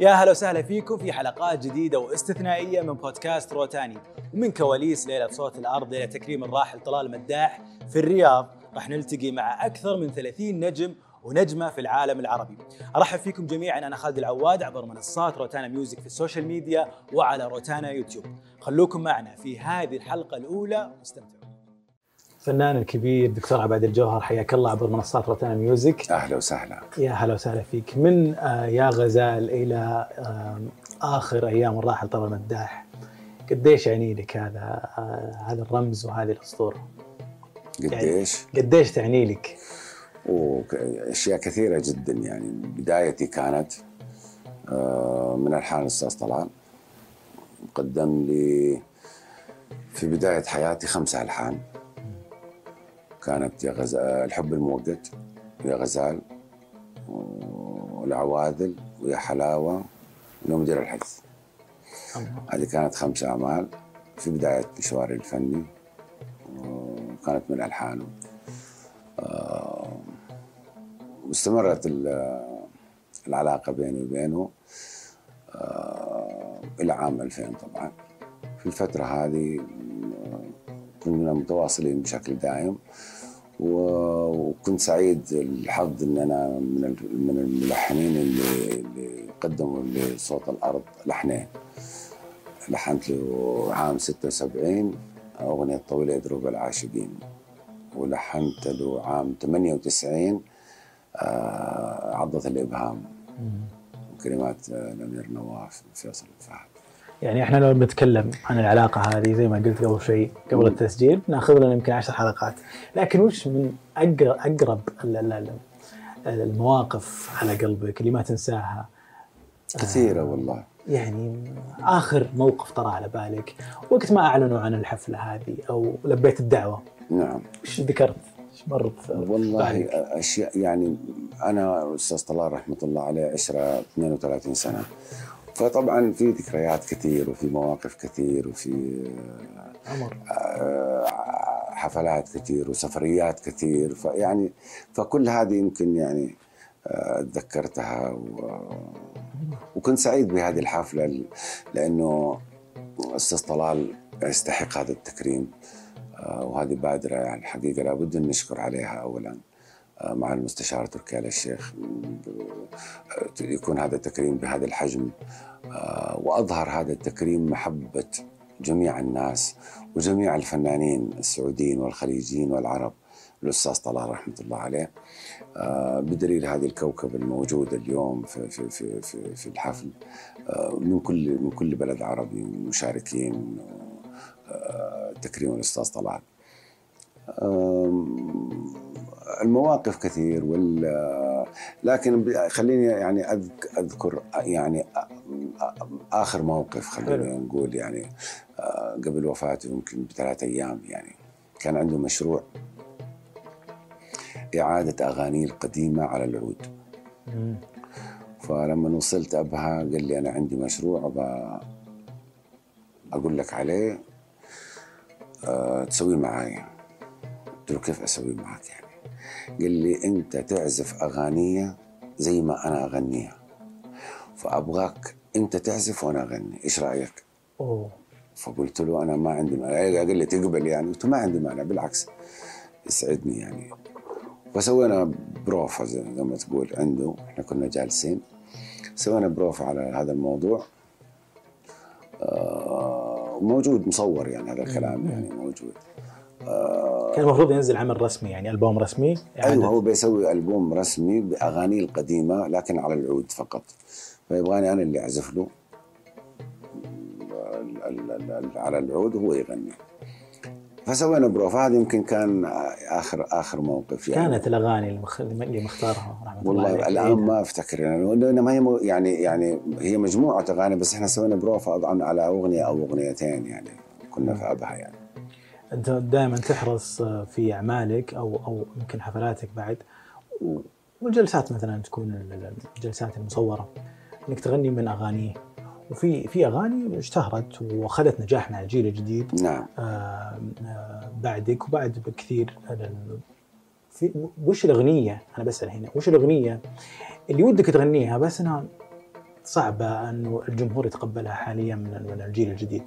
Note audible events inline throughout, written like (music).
يا هلا وسهلا فيكم في حلقات جديدة واستثنائية من بودكاست روتاني. ومن كواليس ليلة صوت الأرض ليلة تكريم الراحل طلال مداح في الرياض راح نلتقي مع أكثر من 30 نجم ونجمة في العالم العربي. أرحب فيكم جميعا أنا خالد العواد عبر منصات روتانا Music في ال social media وعلى روتانا يوتيوب. خلوكم معنا في هذه الحلقة الأولى واستمتعوا. الفنان الكبير دكتور عبادي الجوهر حياك الله عبر منصات روتانا Music أهلا وسهلا يا هلا وسهلا فيك من آه، يا غزال إلى آه، آخر أيام الراحل طلال مداح قديش يعني لك هذا آه، هذا الرمز وهذه الأسطورة؟ قديش؟ قديش تعني لك؟ واشياء كثيرة جدا يعني بدايتي كانت من ألحان الأستاذ طلال قدم لي في بداية حياتي خمسة ألحان كانت يا غزال الحب الموقت ويا غزال والعواذل ويا حلاوة ويا مدير الحجز هذه كانت خمس أعمال في بداية مشواري الفني وكانت من ألحانه. آه، واستمرت العلاقة بيني وبينه آه، إلى عام 2000 طبعا. في الفترة هذه آه، كنا متواصلين بشكل دائم. وكنت سعيد الحظ إن أنا من من الملحنين اللي, اللي قدموا لصوت الأرض لحنين. لحنت له عام 76 أغنية طويلة دروب العاشقين. ولحنت له عام 98 آه عضة الإبهام. كلمات الأمير نواف فيصل الفهد. يعني إحنا لو بنتكلم عن العلاقة هذه زي ما قلت قبل شوي قبل التسجيل ناخذ لنا يمكن عشر حلقات. لكن وش من أقرب المواقف على قلبك اللي ما تنساها؟ كثيرة والله. يعني آخر موقف طرى على بالك وقت ما أعلنوا عن الحفلة هذه أو لبيت الدعوة؟ نعم. وش ذكرت؟ إيش مرت والله بالك؟ أشياء يعني أنا أستاذ طلال رحمة الله عليه عشرة 32 سنة. فطبعا في ذكريات كثير وفي مواقف كثير وفي عمر آه، حفلات كثير وسفريات كثير. فيعني فكل هذه يمكن يعني آه، تذكرتها و... وكنت سعيد بهذه الحفلة لأنه أستاذ طلال يستحق هذا التكريم. آه، وهذه بادرة يعني الحقيقة لابد أن نشكر عليها اولا. مع المستشار تركي آل الشيخ. يكون هذا التكريم بهذا الحجم. آه، وأظهر هذا التكريم محبة جميع الناس وجميع الفنانين السعوديين والخليجيين والعرب. الأستاذ طلال رحمة الله عليه. آه، بدليل هذه الكوكب الموجود اليوم في في في في, في الحفل. آه، من كل من كل بلد عربي مشاركين تكريم الأستاذ طلال. المواقف كثير وال لكن خليني يعني أذكر يعني آخر موقف خلينا نقول يعني آه، قبل وفاته يمكن بثلاث أيام يعني كان عنده مشروع. إعادة أغانيه القديمة على العود. فلما وصلت أبها قال لي أنا عندي مشروع أقول لك عليه أه تسويه معايا. قلت له كيف أسوي معك يعني؟ قال لي انت تعزف أغانية زي ما أنا أغنيها. فأبغاك انت تعزف وأنا أغني إيش رأيك؟ أوه. فقلت له أنا ما عندي مانع. قال لي تقبل يعني قلت ما عندي مانع بالعكس يسعدني يعني. فسوينا بروفا زي ما تقول عنده إحنا كنا جالسين. سوينا بروفا على هذا الموضوع. آه موجود مصور يعني هذا الكلام يعني موجود. كان المفروض ينزل عمل رسمي يعني ألبوم رسمي. يعني أيوه هو بيسوي ألبوم رسمي باغانيه القديمة لكن على العود فقط. فيبغاني أنا اللي أعزف له. على العود وهو يغني. فسوينا بروف. هذا يمكن كان اخر آخر موقف يعني. كانت الأغاني اللي مختارها رحمة والله الله الآن ما أفتكر. يعني ما هي يعني يعني هي مجموعة أغاني بس إحنا سوينا بروف على أغنية أو أغنيتين يعني كنا في أبها يعني. أنت دائما تحرص في أعمالك أو أو يمكن حفلاتك بعد. والجلسات مثلا تكون الجلسات المصورة إنك تغني من أغانيه. وفي في أغاني اشتهرت وأخذت نجاح مع الجيل الجديد. نعم. آه آه بعدك وبعد بكثير. في وش الأغنية؟ أنا بسال هنا وش الأغنية اللي ودك تغنيها؟ بس أنها صعبة أنه الجمهور يتقبلها حاليا من من الجيل الجديد؟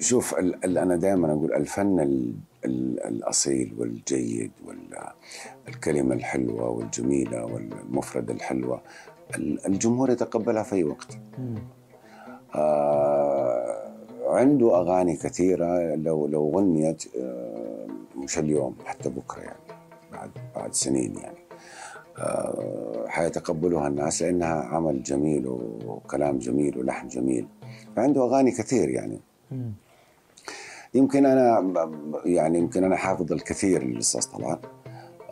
شوف ال ال أنا دائما أقول الفن ال ال الأصيل والجيد والكلمة الحلوة والجميلة والمفردة الحلوة ال- الجمهور يتقبلها في أي وقت. آه عنده أغاني كثيرة لو لو غنيت آه مش اليوم حتى بكرة يعني بعد بعد سنين يعني آه حيتقبلوها الناس لأنها عمل جميل وكلام جميل ولحن جميل فعنده أغاني كثير يعني. يمكن أنا يعني يمكن أنا حافظ الكثير للأستاذ طلال.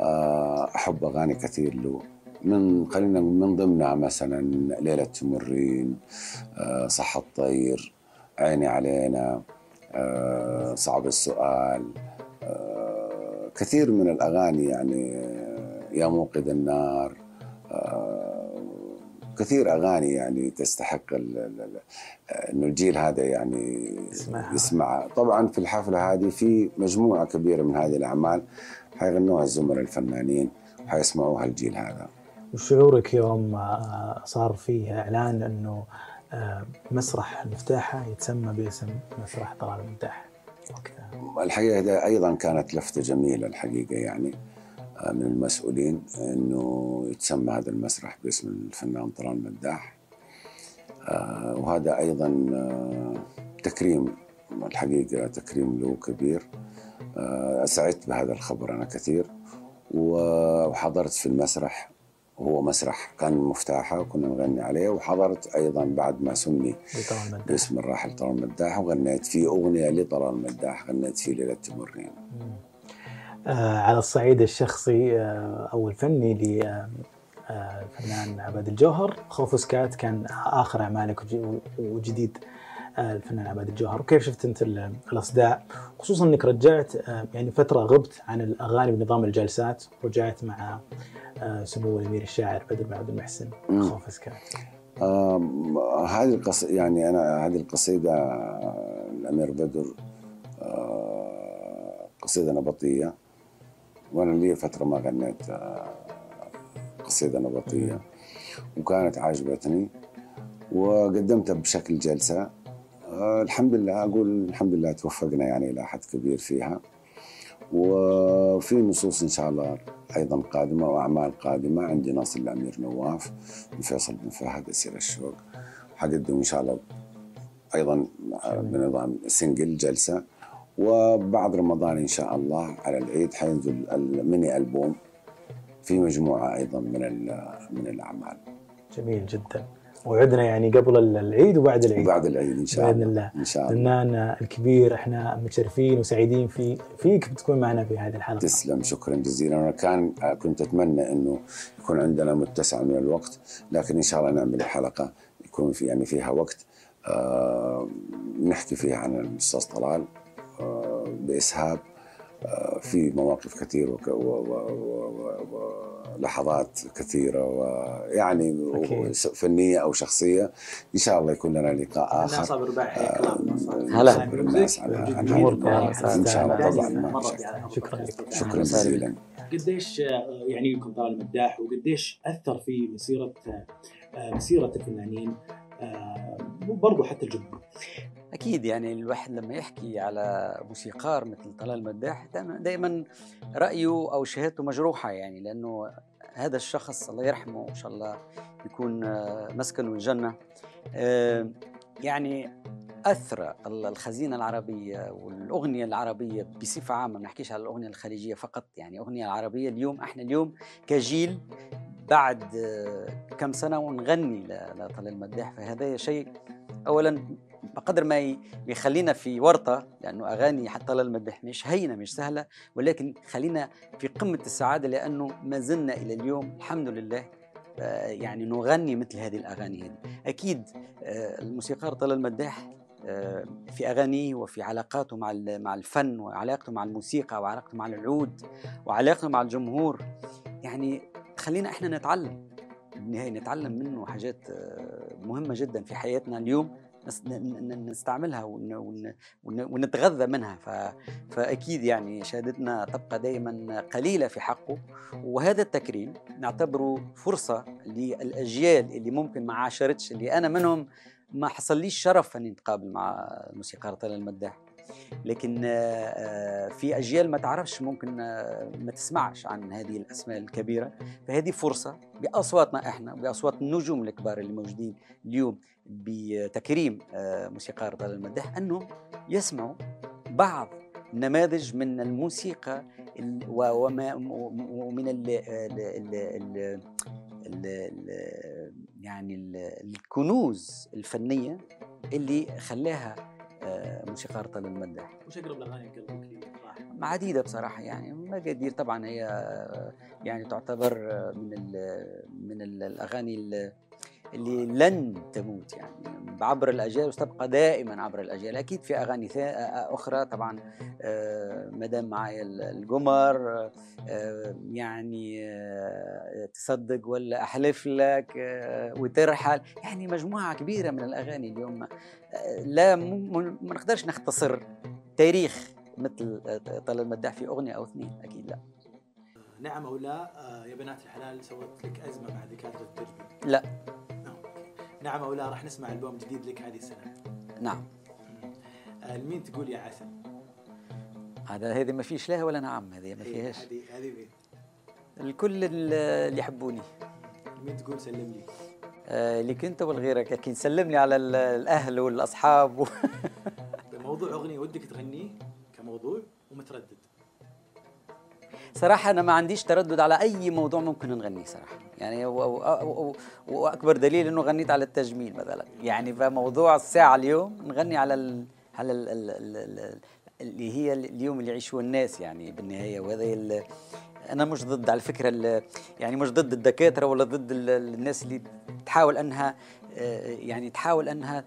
آه، أحب أغاني كثير له. من خلينا من ضمنها مثلا ليلة تمرين آه، صح الطير عيني علينا آه، صعب السؤال. كثير من الأغاني يعني يا موقد النار كثير أغاني يعني تستحق إنه الجيل هذا يعني يسمعها. يسمعها. طبعا في الحفلة هذه في مجموعة كبيرة من هذه الأعمال حيغنوها الزملاء الفنانين وحيسمعوها الجيل هذا. وشعورك يوم آه، صار فيه إعلان إنه آه، مسرح المفتاحه يتسمى باسم مسرح طلال وقتها الحقيقة ده أيضا كانت لفتة جميلة الحقيقة يعني. من المسؤولين إنه يتسمى هذا المسرح باسم الفنان طلال مداح. آه، وهذا أيضا آه، تكريم الحقيقة تكريم له كبير. آه، سعدت بهذا الخبر أنا كثير. وحضرت في المسرح هو مسرح كان مفتاحه وكنا نغني عليه. وحضرت أيضا بعد ما سمي باسم الراحل طلال مداح وغنيت فيه أغنية لطلال مداح غنيت فيه ليلة تمرين. على الصعيد الشخصي آه، أو الفني للفنان عباد الجوهر. خوف سكات كان آخر أعمالك وج- وجديد آه، الفنان عباد الجوهر. وكيف شفت أنت ال- الأصداء؟ خصوصا أنك رجعت آه، يعني فترة غبت عن الأغاني بنظام الجلسات رجعت مع آه، سمو الأمير الشاعر بدر بن عبد المحسن. خوف سكات هذه القصيدة يعني أنا هذه القصيدة آه، الأمير بدر آه، قصيدة نبطية. وأنا لي فترة ما غنيت آه، قصيدة نبطية. وكانت عاجبتني وقدمتها بشكل جلسة. آه، الحمد لله أقول الحمد لله توفقنا يعني إلى حد كبير فيها. وفي نصوص إن شاء الله أيضا قادمة وأعمال قادمة. عندي نص الأمير نواف بن فيصل بن فهد أسير الشوق. حقدم إن شاء الله أيضا بنظام single جلسة. وبعد رمضان إن شاء الله على العيد حينزل الميني ألبوم في مجموعة أيضا من من الأعمال. جميل جدا. وعدنا يعني قبل العيد وبعد العيد. وبعد العيد إن شاء بإذن الله الله. إن شاء الله. فنان الكبير إحنا متشرفين وسعيدين في فيك بتكون معنا في هذه الحلقة. تسلم شكرا جزيلا. أنا كان كنت أتمنى إنه يكون عندنا متسع من الوقت لكن إن شاء الله نعمل حلقة يكون في يعني فيها وقت آه نحكي فيها عن الأستاذ طلال. بإسهاب آه في مواقف كثير وك- و- و- و- و- ولحظات كثيرة ويعني. فنية أو شخصية. إن شاء الله يكون لنا لقاء آخر. صابر رباعي حياك الله هلا. الناس على. المواقف إن شاء الله. طبعا. يعني شكرا لك. شكرا جزيلا. قديش آه، يعني يمكن طلال المداح وقديش أثر في مسيرة آه، مسيرة الفنانين آه، وبرضه حتى الجمهور. أكيد يعني الواحد لما يحكي على موسيقار مثل طلال مداح دائما رأيه أو شهادته مجروحة يعني لأنه هذا الشخص الله يرحمه ان شاء الله يكون مسكنه الجنة. يعني أثر الخزينة العربية والأغنية العربية بصفة عامة ما نحكيش على الأغنية الخليجية فقط يعني الاغنيه العربية اليوم إحنا اليوم كجيل بعد كم سنة ونغني لطلال المداح فهذا شيء اولا بقدر ما يخلينا في ورطة لأنه أغاني حتى طلال المداح مش هينة مش سهلة ولكن خلينا في قمة السعادة لأنه ما زلنا إلى اليوم الحمد لله آه، يعني نغني مثل هذه الأغاني هذه. أكيد آه، الموسيقار طلال المداح آه، في أغانيه وفي علاقاته مع مع الفن وعلاقته مع الموسيقى وعلاقته مع العود وعلاقته مع الجمهور. يعني تخلينا إحنا نتعلم. بالنهاية نتعلم منه حاجات مهمة جدا في حياتنا اليوم. نستعملها ون- ون- ون- ونتغذى منها. ف... فأكيد يعني شهادتنا تبقى دائما قليلة في حقه. وهذا التكريم نعتبره فرصة للأجيال اللي ممكن ما عاشرتش اللي أنا منهم ما حصليش شرف اني نتقابل مع الموسيقار طلال المداح. لكن آه، في أجيال ما تعرفش ممكن آه، ما تسمعش عن هذه الأسماء الكبيرة. فهذه فرصة بأصواتنا إحنا بأصوات النجوم الكبار اللي موجودين اليوم. بتكريم آه، موسيقار طلال المداح انهم يسمعوا بعض نماذج من الموسيقى وما ومن ال ال ال ال يعني ال- الكنوز الفنية اللي خلاها آه، موسيقار طلال المداح وش أقرب الاغاني قلبك لي صراحة؟ عديدة بصراحة يعني مقادير طبعا هي يعني تعتبر من ال من ال الأغاني ال- اللي لن تموت يعني عبر الأجيال وستبقى دائما عبر الأجيال. أكيد في أغاني ثا- أخرى طبعا آه، مدام معايا ال- القمر آه، يعني آه، تصدق ولا أحلف لك آه، وترحل. يعني مجموعة كبيرة من الأغاني اليوم آه، لا ما نقدرش نختصر تاريخ مثل طلال المداح في أغنية أو اثنين. أكيد لا. نعم أو لا آه، يا بنات الحلال سوت لك أزمة مع دكاتره التجميل. لا. آه،. نعم أو لا راح نسمع ألبوم جديد لك هذه السنة نعم آه، لمين تقول يا عسل؟ هذا هذه ما فيش لا ولا نعم هذه ما إيه، فيهاش هذه هذه مين؟ الكل ال- اللي يحبوني لمين تقول سلم لي؟ آه، لك أنت والغيرك أكيد سلم لي على ال- الأهل والأصحاب و... (laughs) موضوع أغنية ودك تغنيه كموضوع ومتردد صراحة أنا ما عنديش تردد على أي موضوع ممكن نغنيه صراحة يعني و- و- و- وأكبر دليل إنه غنيت على التجميل مثلا. يعني فموضوع الساعة اليوم نغني على ال على ال ال ال ال اللي هي اليوم اللي يعيشوه الناس يعني بالنهاية. وهذا أنا مش ضد على فكرة ال- يعني مش ضد الدكاترة ولا ضد ال- الناس اللي تحاول أنها آه، يعني تحاول أنها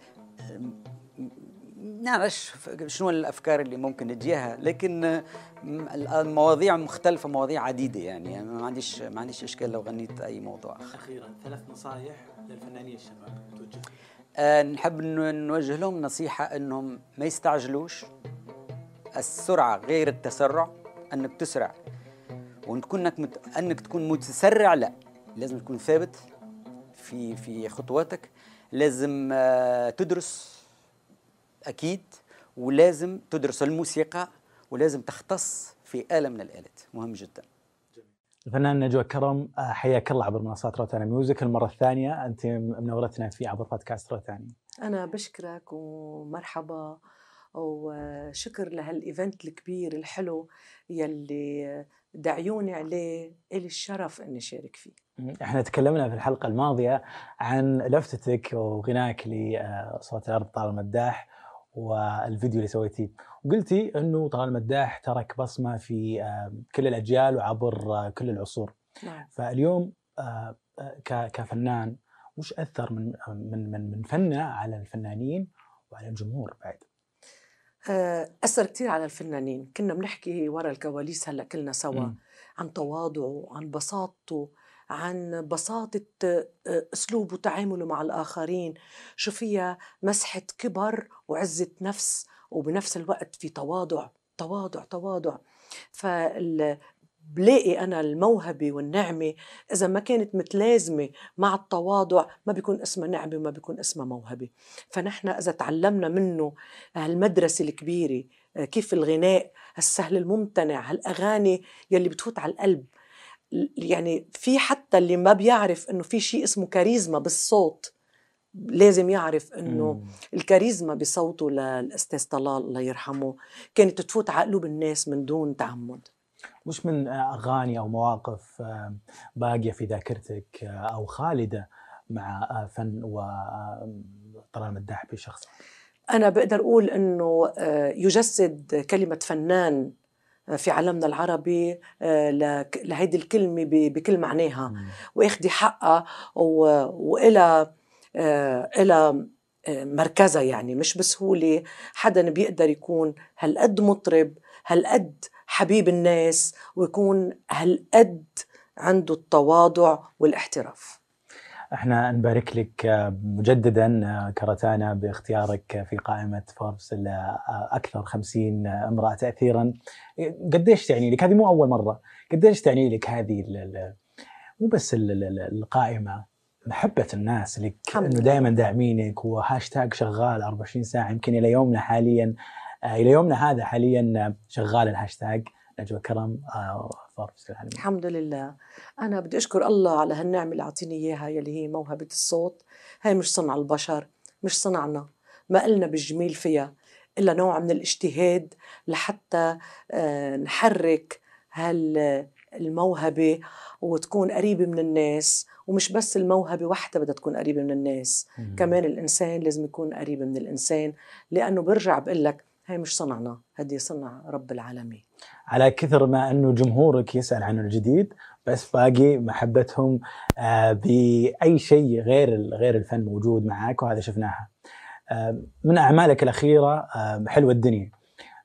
نعرفش شنو الأفكار اللي ممكن تجيها لكن المواضيع مختلفة مواضيع عديدة يعني أنا ما عنديش ما عنديش إشكال لو غنيت أي موضوع آخر. أخيرا ثلاث نصائح للفنانين الشباب توجه. آه، نحب نوجه لهم نصيحة إنهم ما يستعجلوش. السرعة غير التسرع إنك تسرع. وتكون إنك مت... إنك تكون متسرع لا. لازم تكون ثابت في في خطواتك. لازم آه، تدرس. أكيد ولازم تدرس الموسيقى ولازم تختص في آلة من الآلات. مهم جدا. الفنان نجوى كرم آه، حياك الله عبر منصات روتانا Music. المرة الثانية أنت منورتنا في عبر بودكاست روتاني أنا بشكرك ومرحبا وشكر لهال event الكبير الحلو يلي دعيوني عليه إلي الشرف إني شارك فيه. إحنا تكلمنا في الحلقة الماضية عن لفتتك وغناك لصوت الأرض طلال مداح والفيديو اللي سويتيه وقلتي إنه طلال مداح ترك بصمة في آه، كل الأجيال وعبر آه، كل العصور نعم فاليوم آه، ك- كفنان وش أثر من من من من فنه على الفنانين وعلى الجمهور بعد؟ أثر كتير على الفنانين كنا بنحكي ورا الكواليس هلأ كلنا سوا مم. عن تواضعه عن بساطته عن بساطة آه، أسلوبه تعامله مع الآخرين. شو فيها مسحة كبر وعزة نفس وبنفس الوقت في تواضع تواضع تواضع. فال بلاقي أنا الموهبة والنعمة إذا ما كانت متلازمة مع التواضع ما بيكون اسمها نعمة وما بيكون اسمها موهبة. فنحن إذا تعلمنا منه هالمدرسة الكبيرة آه، كيف الغناء السهل الممتنع هالأغاني يلي بتفوت على القلب يعني في حتى اللي ما بيعرف إنه في شيء اسمه كاريزما بالصوت لازم يعرف إنه. الكاريزما بصوته للاستاذ طلال الله يرحمه كانت تفوت على قلوب الناس من دون تعمد وش من أغاني أو مواقف باقية في ذاكرتك آه، أو خالدة مع آه، فن وطلال المداح بشخصه؟ أنا بقدر أقول إنه آه، يجسد كلمة فنان في عالمنا العربي آه، لهيدي الكلمة ب- بكل معناها. واخدي حقها و- وإلى آه، إلى آه، مركزها يعني. مش بسهوله حدا بيقدر يكون هالقد مطرب هالقد حبيب الناس ويكون هالقد عنده التواضع والاحتراف. إحنا نبارك لك آه، مجددا آه، كرتانا باختيارك في قائمة فوربس أكثر 50 امرأة تاثيرا. قديش تعني لك؟ هذه مو أول مرة. قديش تعني لك هذه مو بس ال- ال- ال- القائمة محبة الناس لك إنه. دائما داعمينك وهاشتاج شغال 24 ساعة. يمكن إلى يومنا حاليا آه، إلى يومنا هذا حاليا آه، شغال الهاشتاج نجوى كرم العالمي الحمد لله. أنا بدي أشكر الله على هالنعمة اللي أعطيني إياها يلي هي موهبة الصوت. هاي مش صنع البشر مش صنعنا. ما إلنا بالجميل فيها إلا نوع من الاجتهاد لحتى آه، نحرك هالموهبة وتكون قريبة من الناس. ومش بس الموهبة وحدها بدها تكون قريبة من الناس مم. كمان الإنسان لازم يكون قريب من الإنسان. لأنه برجع بقول لك هاي مش صنعنا هدي صنع رب العالمين. على كثر ما أنه جمهورك يسأل عن الجديد بس باقي محبتهم آه، بأي شيء غير غير الفن موجود معك وهذا شفناها. آه، من أعمالك الأخيرة آه، حلوة الدنيا.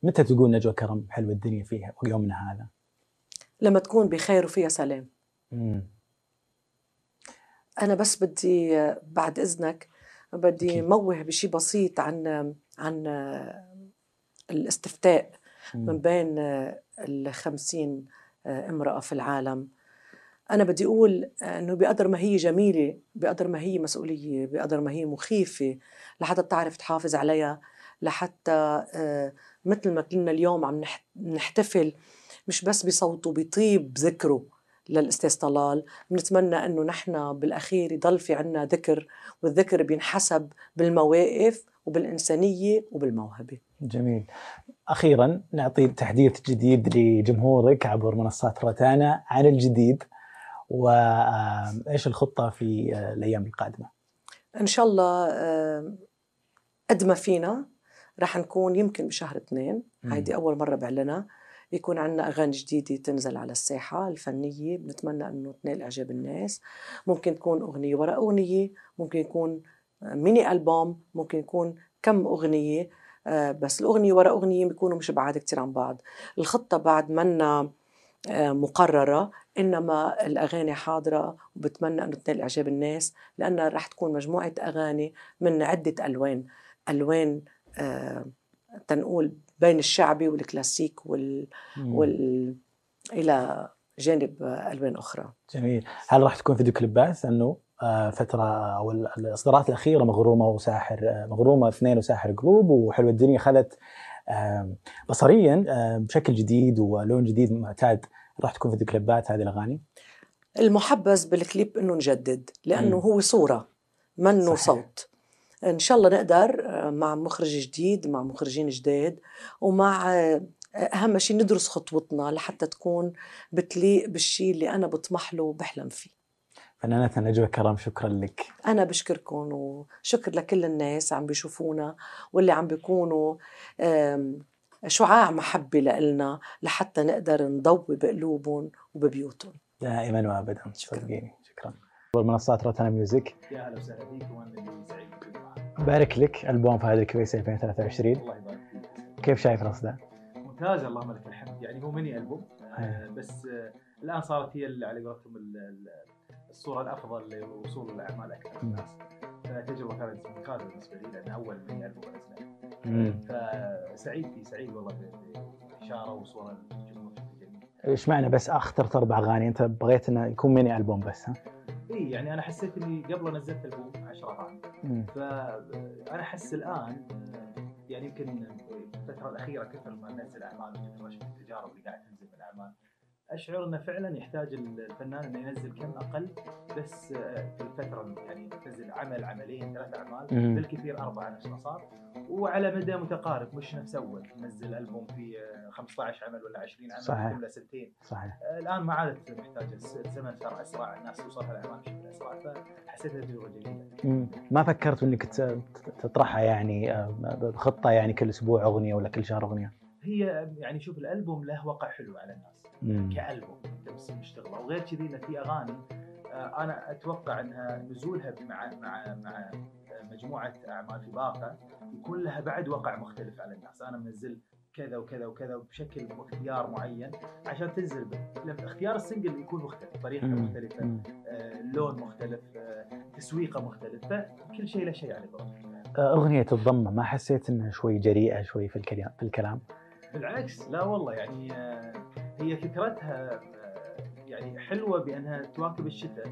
متى تقول نجوى كرم حلوة الدنيا فيها يومنا هذا؟ لما تكون بخير وفيها سلام مم. أنا بس بدي بعد إذنك بدي. موه بشيء بسيط عن عن الاستفتاء من. بين الخمسين امرأة في العالم أنا بدي أقول أنه بقدر ما هي جميلة بقدر ما هي مسؤولية بقدر ما هي مخيفة لحتى تعرف تحافظ عليها لحتى آه، مثل ما كنا اليوم عم نح- نحتفل مش بس بصوته بطيب ذكره للاستاذ طلال بنتمنى إنه نحن بالأخير يضل في عنا ذكر والذكر بينحسب بالمواقف وبالإنسانية وبالموهبة جميل. أخيرا نعطي تحديث جديد لجمهورك عبر منصات روتانا عن الجديد وايش الخطة في آه، الأيام القادمة؟ إن شاء الله قد ما فينا رح نكون يمكن بشهر اثنين. هيدي أول مرة بعلنها يكون عندنا أغاني جديدة تنزل على الساحة الفنية بنتمنى إنه تنال إعجاب الناس. ممكن تكون أغنية ورا أغنية ممكن يكون ميني ألبوم ممكن يكون كم أغنية آه، بس الأغنية ورا أغنية بيكونوا مش بعاد كتير عن بعض. الخطة بعد منا آه، مقررة إنما الأغاني حاضرة وبتمنى إنه تنال إعجاب الناس لأنها رح تكون مجموعة أغاني من عدة ألوان. ألوان آه تنقول بين الشعبي والكلاسيك وال. وال إلى جانب آه، ألوان أخرى جميل هل راح تكون فيديو كليبات انه آه، فترة أو ال- الإصدارات الأخيرة مغرومة وساحر آه، مغرومة اثنين وساحر قلوب وحلوة الدنيا خذت بصريا آه، بشكل جديد ولون جديد معتاد راح تكون فيديو كليبات هذه الأغاني المحبذ بالكليب إنه نجدد لأنه مم. هو صورة منه. صوت إن شاء الله نقدر آه، مع مخرج جديد مع مخرجين جداد ومع آه، أهم شيء ندرس خطوتنا لحتى تكون بتليق بالشيء اللي أنا بطمح له وبحلم فيه. فنانتنا نجوى كرم شكرا لك. أنا بشكركم وشكر لكل الناس عم بيشوفونا واللي عم بيكونوا شعاع محبة لإلنا لحتى نقدر نضوي بقلوبهم وببيوتهم. دائما وابدا. شكراً. صدقيني. شكرا. منصات روتانا Music. يا أهلا وسهلا فيك وأنا سعيد بارك لك ألبوم فهد الكبيسي 2023 الله يبارك فيك كيف شايف الاصداء؟ ممتاز اللهم لك الحمد يعني هو ميني ألبوم آه، أيه. بس آه، الآن صارت هي على قولتهم ال- ال- الصورة الأفضل لوصول الأعمال أكثر. الناس فتجربة كانت ممتازة بالنسبة لي لأن أول ميني ألبوم انزله. فسعيد في سعيد والله بإشارة وصورة الجمهور إيش معنى بس اخترت أربع أغاني أنت بغيت إنه يكون ميني ألبوم بس ها؟ إي يعني أنا حسيت إني قبل نزلت البوم 10 اغاني. فانا أحس الآن يعني يمكن الفترة الأخيرة كثر ما ننزل أعمال وكثر ما شفت التجارب اللي قاعد تنزل من الاعمال أشعر إنه فعلا يحتاج الفنان إنه ينزل كم أقل بس في الفترة يعني تنزل عمل عملين ثلاث أعمال. بالكثير اربعه نفس ما صار وعلى مدى متقارب مش نفس أول نزل ألبوم في 15 عمل ولا 20 عمل صحيح. كله سنتين صحيح الآن ما عادت محتاجة الزمن صار أسرع الناس توصلها الاعمال بشكل أسرع فحسيتها تجربة جديده. ما فكرت إنك تطرحها يعني آه، بخطه يعني كل أسبوع أغنية ولا كل شهر أغنية؟ هي يعني شوف الألبوم له وقع حلو على الناس. كألبوم انت بس مشتغله وغير كذي انه في أغاني آه، أنا أتوقع إنها نزولها مع مع مع آه، مجموعة أعمال في باقة يكون لها بعد وقع مختلف على الناس أنا منزل كذا وكذا وكذا بشكل واختيار معين عشان تنزل به. لما اختيار السنجل يكون مختلف طريقته مم. مختلفة. آه، لون مختلف آه، تسويقة مختلف فكل شيء له شيء على قولتك أغنية الضمة ما حسيت إنها شوي جريئة شوي في الكلام في الكلام بالعكس لا والله يعني آه، هي فكرتها آه، يعني حلوة بأنها تواكب الشتاء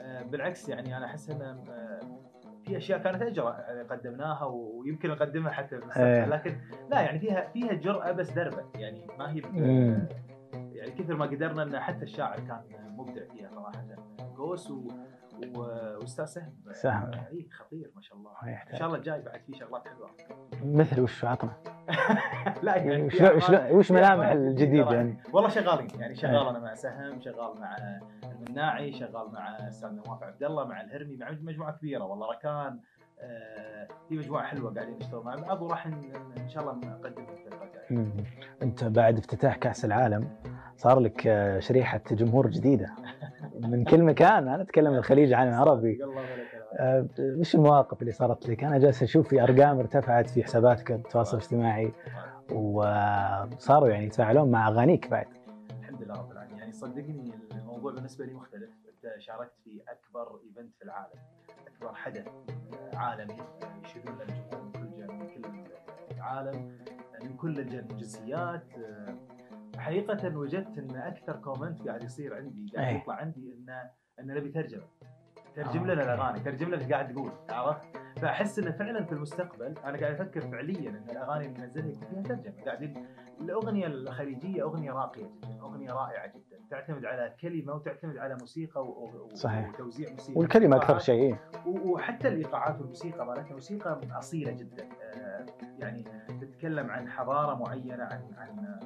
آه، بالعكس يعني أنا أحس انها في أشياء كانت اجرى يعني قدمناها ويمكن نقدمها حتى. بالمستقبل لكن لا يعني فيها فيها جرأة بس دربة يعني ما هي. يعني كثر ما قدرنا إن حتى الشاعر كان مبدع فيها صراحة قوس و... وأستاذ سهم سهم. إي خطير ما شاء الله إن. شاء الله الجاي بعد في شغلات حلوة مثل وش عطنا (laughs) لا يعني شلون- وش في ملامح الجديد. يعني والله شغالين يعني شغال إيه. أنا مع سهم شغال مع المناعي شغال مع أستاذ نواف عبد الله مع الهرمي مع مجموعة كبيرة والله ركان آه، في مجموعة حلوة قاعدين نشتغل مع بعض وراح ان شاء الله نقدم الفترة الجاية. أنت بعد افتتاح كأس العالم صار لك آه، شريحة جمهور جديدة (laughs) من كل مكان أنا أتكلم الخليج عن فيك. آه، وش المواقف اللي صارت لك؟ أنا جالس أشوف في أرقام ارتفعت في حساباتك التواصل الاجتماعي وصاروا يعني يتفاعلون مع أغانيك بعد. الحمد لله رب العالمين يعني صدقني الموضوع بالنسبة لي مختلف شاركت في أكبر event في العالم أكبر حدث عالمي يشهدون له الجمهور من كل من كل العالم من كل الج- الجنسيات حقيقة وجدت إن أكثر comment قاعد يصير عندي قاعد أي. يطلع عندي انه إن نبي ترجمة ترجم آه، لنا. الأغاني ترجم لنا اللي قاعد تقول عرفت فأحس انه فعلا في المستقبل أنا قاعد أفكر فعليا إن الأغاني اللي ننزلها يكون فيها ترجمه قاعدين الأغنية الخليجية أغنية راقية جدا أغنية رائعة جدا تعتمد على كلمة وتعتمد على موسيقى و... و... صحيح. وتوزيع موسيقى والكلمة أكثر. شيء إيه. و- وحتى الإيقاعات والموسيقى مالتها موسيقى أصيلة جدا آه، يعني تتكلم عن حضارة معينة عن عن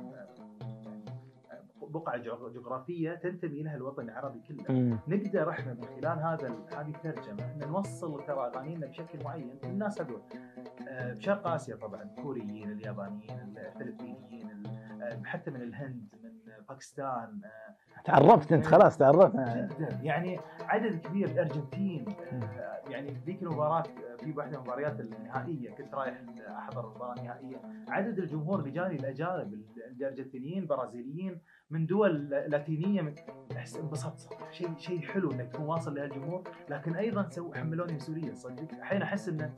بقعة جغ- جغرافية تنتمي لها الوطن العربي كله. مم. نقدر إحنا من خلال هذا هذه الترجمة إن نوصل ترى أغانينا بشكل معين. للناس هذول آه، بشرق آسيا طبعا الكوريين اليابانيين الفلبينيين ال- آه، حتى من الهند من باكستان آه، تعرفت أنت خلاص تعرفت. جدا. يعني عدد كبير الأرجنتين يعني ذيك المباراة في واحدة من المباريات النهائية كنت رايح أحضر المباراة النهائية. عدد الجمهور اللي جاني الاجانب الأرجنتينيين البرازيليين من دول لاتينية من احس انبسطت. صراحة شيء شيء حلو إنك تكون واصل لهالجمهور لكن أيضا سو حملوني مسؤولية صدق. الحين أحس إنه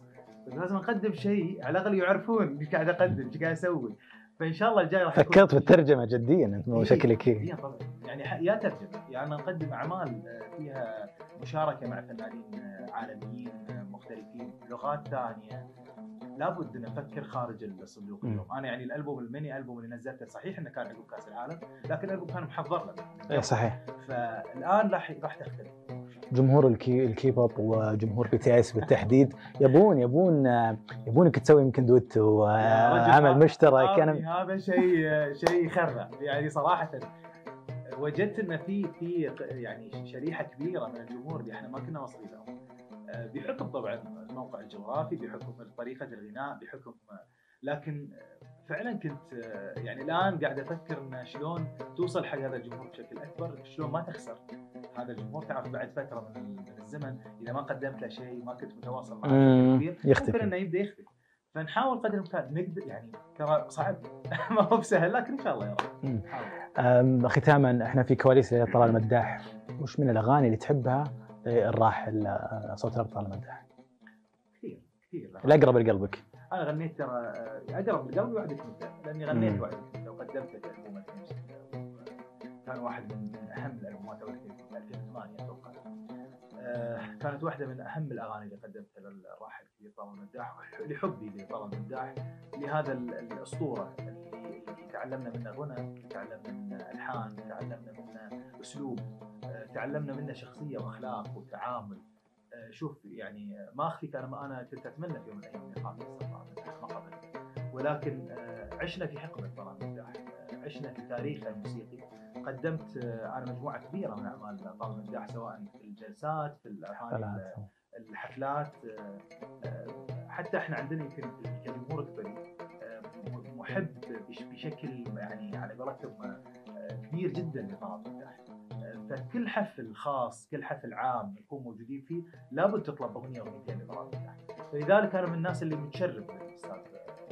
لازم أقدم شيء. على الأقل يعرفون إيش قاعد أقدم إيش قاعد أسوي. فإن شاء الله الجاي راح فكرت بالترجمه جديا انت مو إيه، شكلك إيه. هي طبعا. يعني يا ترجمة. يعني نقدم أعمال فيها مشاركة مع فنانين عالميين مختلفين لغات ثانية. لابد نفكر خارج الصندوق. اليوم. أنا يعني الألبوم الميني ألبوم اللي نزلته صحيح إنه كان عقب كأس العالم لكن الألبوم كان محضر له. إيه صحيح. فالآن راح راح تختلف. جمهور ال K ال K-pop وجمهور BTS بالتحديد يبون يبون يبونك تسوي يمكن دويتو يا رجل عمل هذا- مشترك. هذا- أنا هذا شيء شيء يخرع يعني صراحة وجدت ان في في يعني شريحة كبيرة من الجمهور اللي إحنا ما كنا واصلين لهم. آه، بحكم طبعا الموقع الجغرافي بحكم طريقة الغناء بحكم لكن فعلا كنت يعني الآن قاعد أفكر إن شلون توصل حق هذا الجمهور بشكل أكبر شلون ما تخسر هذا الجمهور. تعرف بعد فترة من من الزمن إذا ما قدمت له شيء ما كنت متواصل معه كبير ممكن يختفي. إنه يبدأ يختفي. فنحاول قدر الإمكان نقدر يعني ترى صعب (laughs) ما هو بسهل لكن إن شاء الله يا رب. ختاما إحنا في كواليس طلال المداح وش من الأغاني اللي تحبها؟ إيه، الراحل آه، صوت الابطال المداح كثير. الاقرب لقلبك أنا غنيت ترى آه، اقرب لقلبي وعدك مدة لأني غنيت. وعدك مدة وقدمت البوم 2006 كان واحد من أهم الالبومات أو 2008 أتوقع. آه، كانت واحدة من أهم الأغاني اللي قدمتها للراحل الكبير طلال المداح لحبي لطلال المداح لهذا ال- الأسطورة اللي تعلمنا منه غنى تعلمنا منه ألحان تعلمنا منه أسلوب آه، تعلمنا منه شخصية وأخلاق وتعامل. شوف يعني آه، ما أخفيك أنا ما أنا كنت أتمنى في يوم من الأيام إني طلال المداح ما قابلته ولكن آه، عشنا في حقبة طلال المداح آه، عشنا في تاريخه الموسيقي. قدمت آه، على مجموعة كبيرة من أعمال طلال المداح سواء في الجلسات في الحفلات آه، آه، حتى إحنا عندنا يمكن كجمهور كبير آه، محب بش- بشكل يعني على قولتهم آه، كبير جدا لطلال المداح. آه، فكل حفل خاص كل حفل عام نكون موجودين فيه لابد تطلب أغنية أغنيتين المداح فلذلك أنا من الناس اللي متشرف بالأستاذ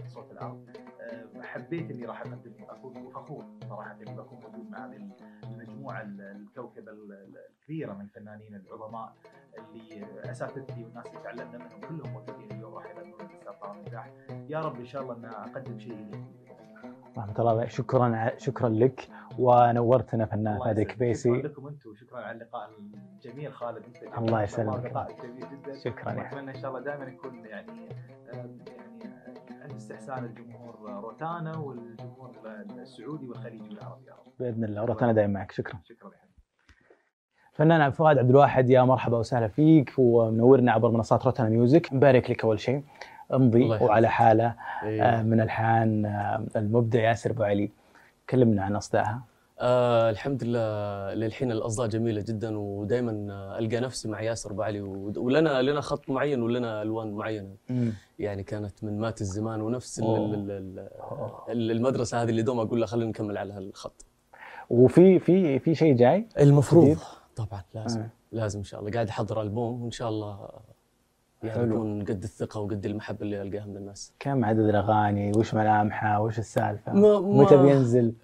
صوت الأرض آه، حبيت إني راح أقدم اكون فخور صراحة اني بكون موجود مع هذه المجموعة ال- الكوكبة ال- ال- الكبيرة من الفنانين العظماء اللي أساتذتي والناس اللي تعلمنا منهم كلهم موجودين اليوم راح يغنون طارق مداح. يا رب إن شاء الله أن أقدم شيء رحمة الله. شكرا شكرا لك. ونورتنا فنان فادي يسعدك. شكرا كبيسي لكم أنتم وشكرا على اللقاء الجميل خالد. أنت. الله يسلمك. لقاء جميل جدا. شكرا واتمنى إن شاء الله دائما يكون يعني آم، يعني عند استحسان الجمهور روتانا والجمهور السعودي والخليجي والعربي يا رب. بإذن الله. روتانا دائما معك. شكرا. شكرا يا فنان فؤاد عبد الواحد يا مرحبا وسهلا فيك. ومنورنا عبر منصات روتانا ميوزك. نبارك لك أول شيء. أمضي. وعلى حالة آه، إيه. من الحان آه، المبدع ياسر أبو علي. كلمنا عن أصدائها. آه الحمد لله للحين الأصداء جميلة جدا ودائما ألقى نفسي مع ياسر ابو علي ود- ولنا لنا خط معين ولنا ألوان معينة. يعني كانت من مات الزمان ونفس ال-. ال- المدرسة هذه اللي دوم أقول له خلينا نكمل على هالخط. وفي في في شيء جاي؟ المفروض. جديد؟ طبعا لازم. آه. لازم إن شاء الله. قاعد أحضر ألبوم وإن شاء الله يعني حلو. يكون قد الثقة وقد المحبة اللي ألقاها من الناس. كم عدد الأغاني؟ وش ملامحها؟ وش السالفة؟ ما- ما- متى بينزل؟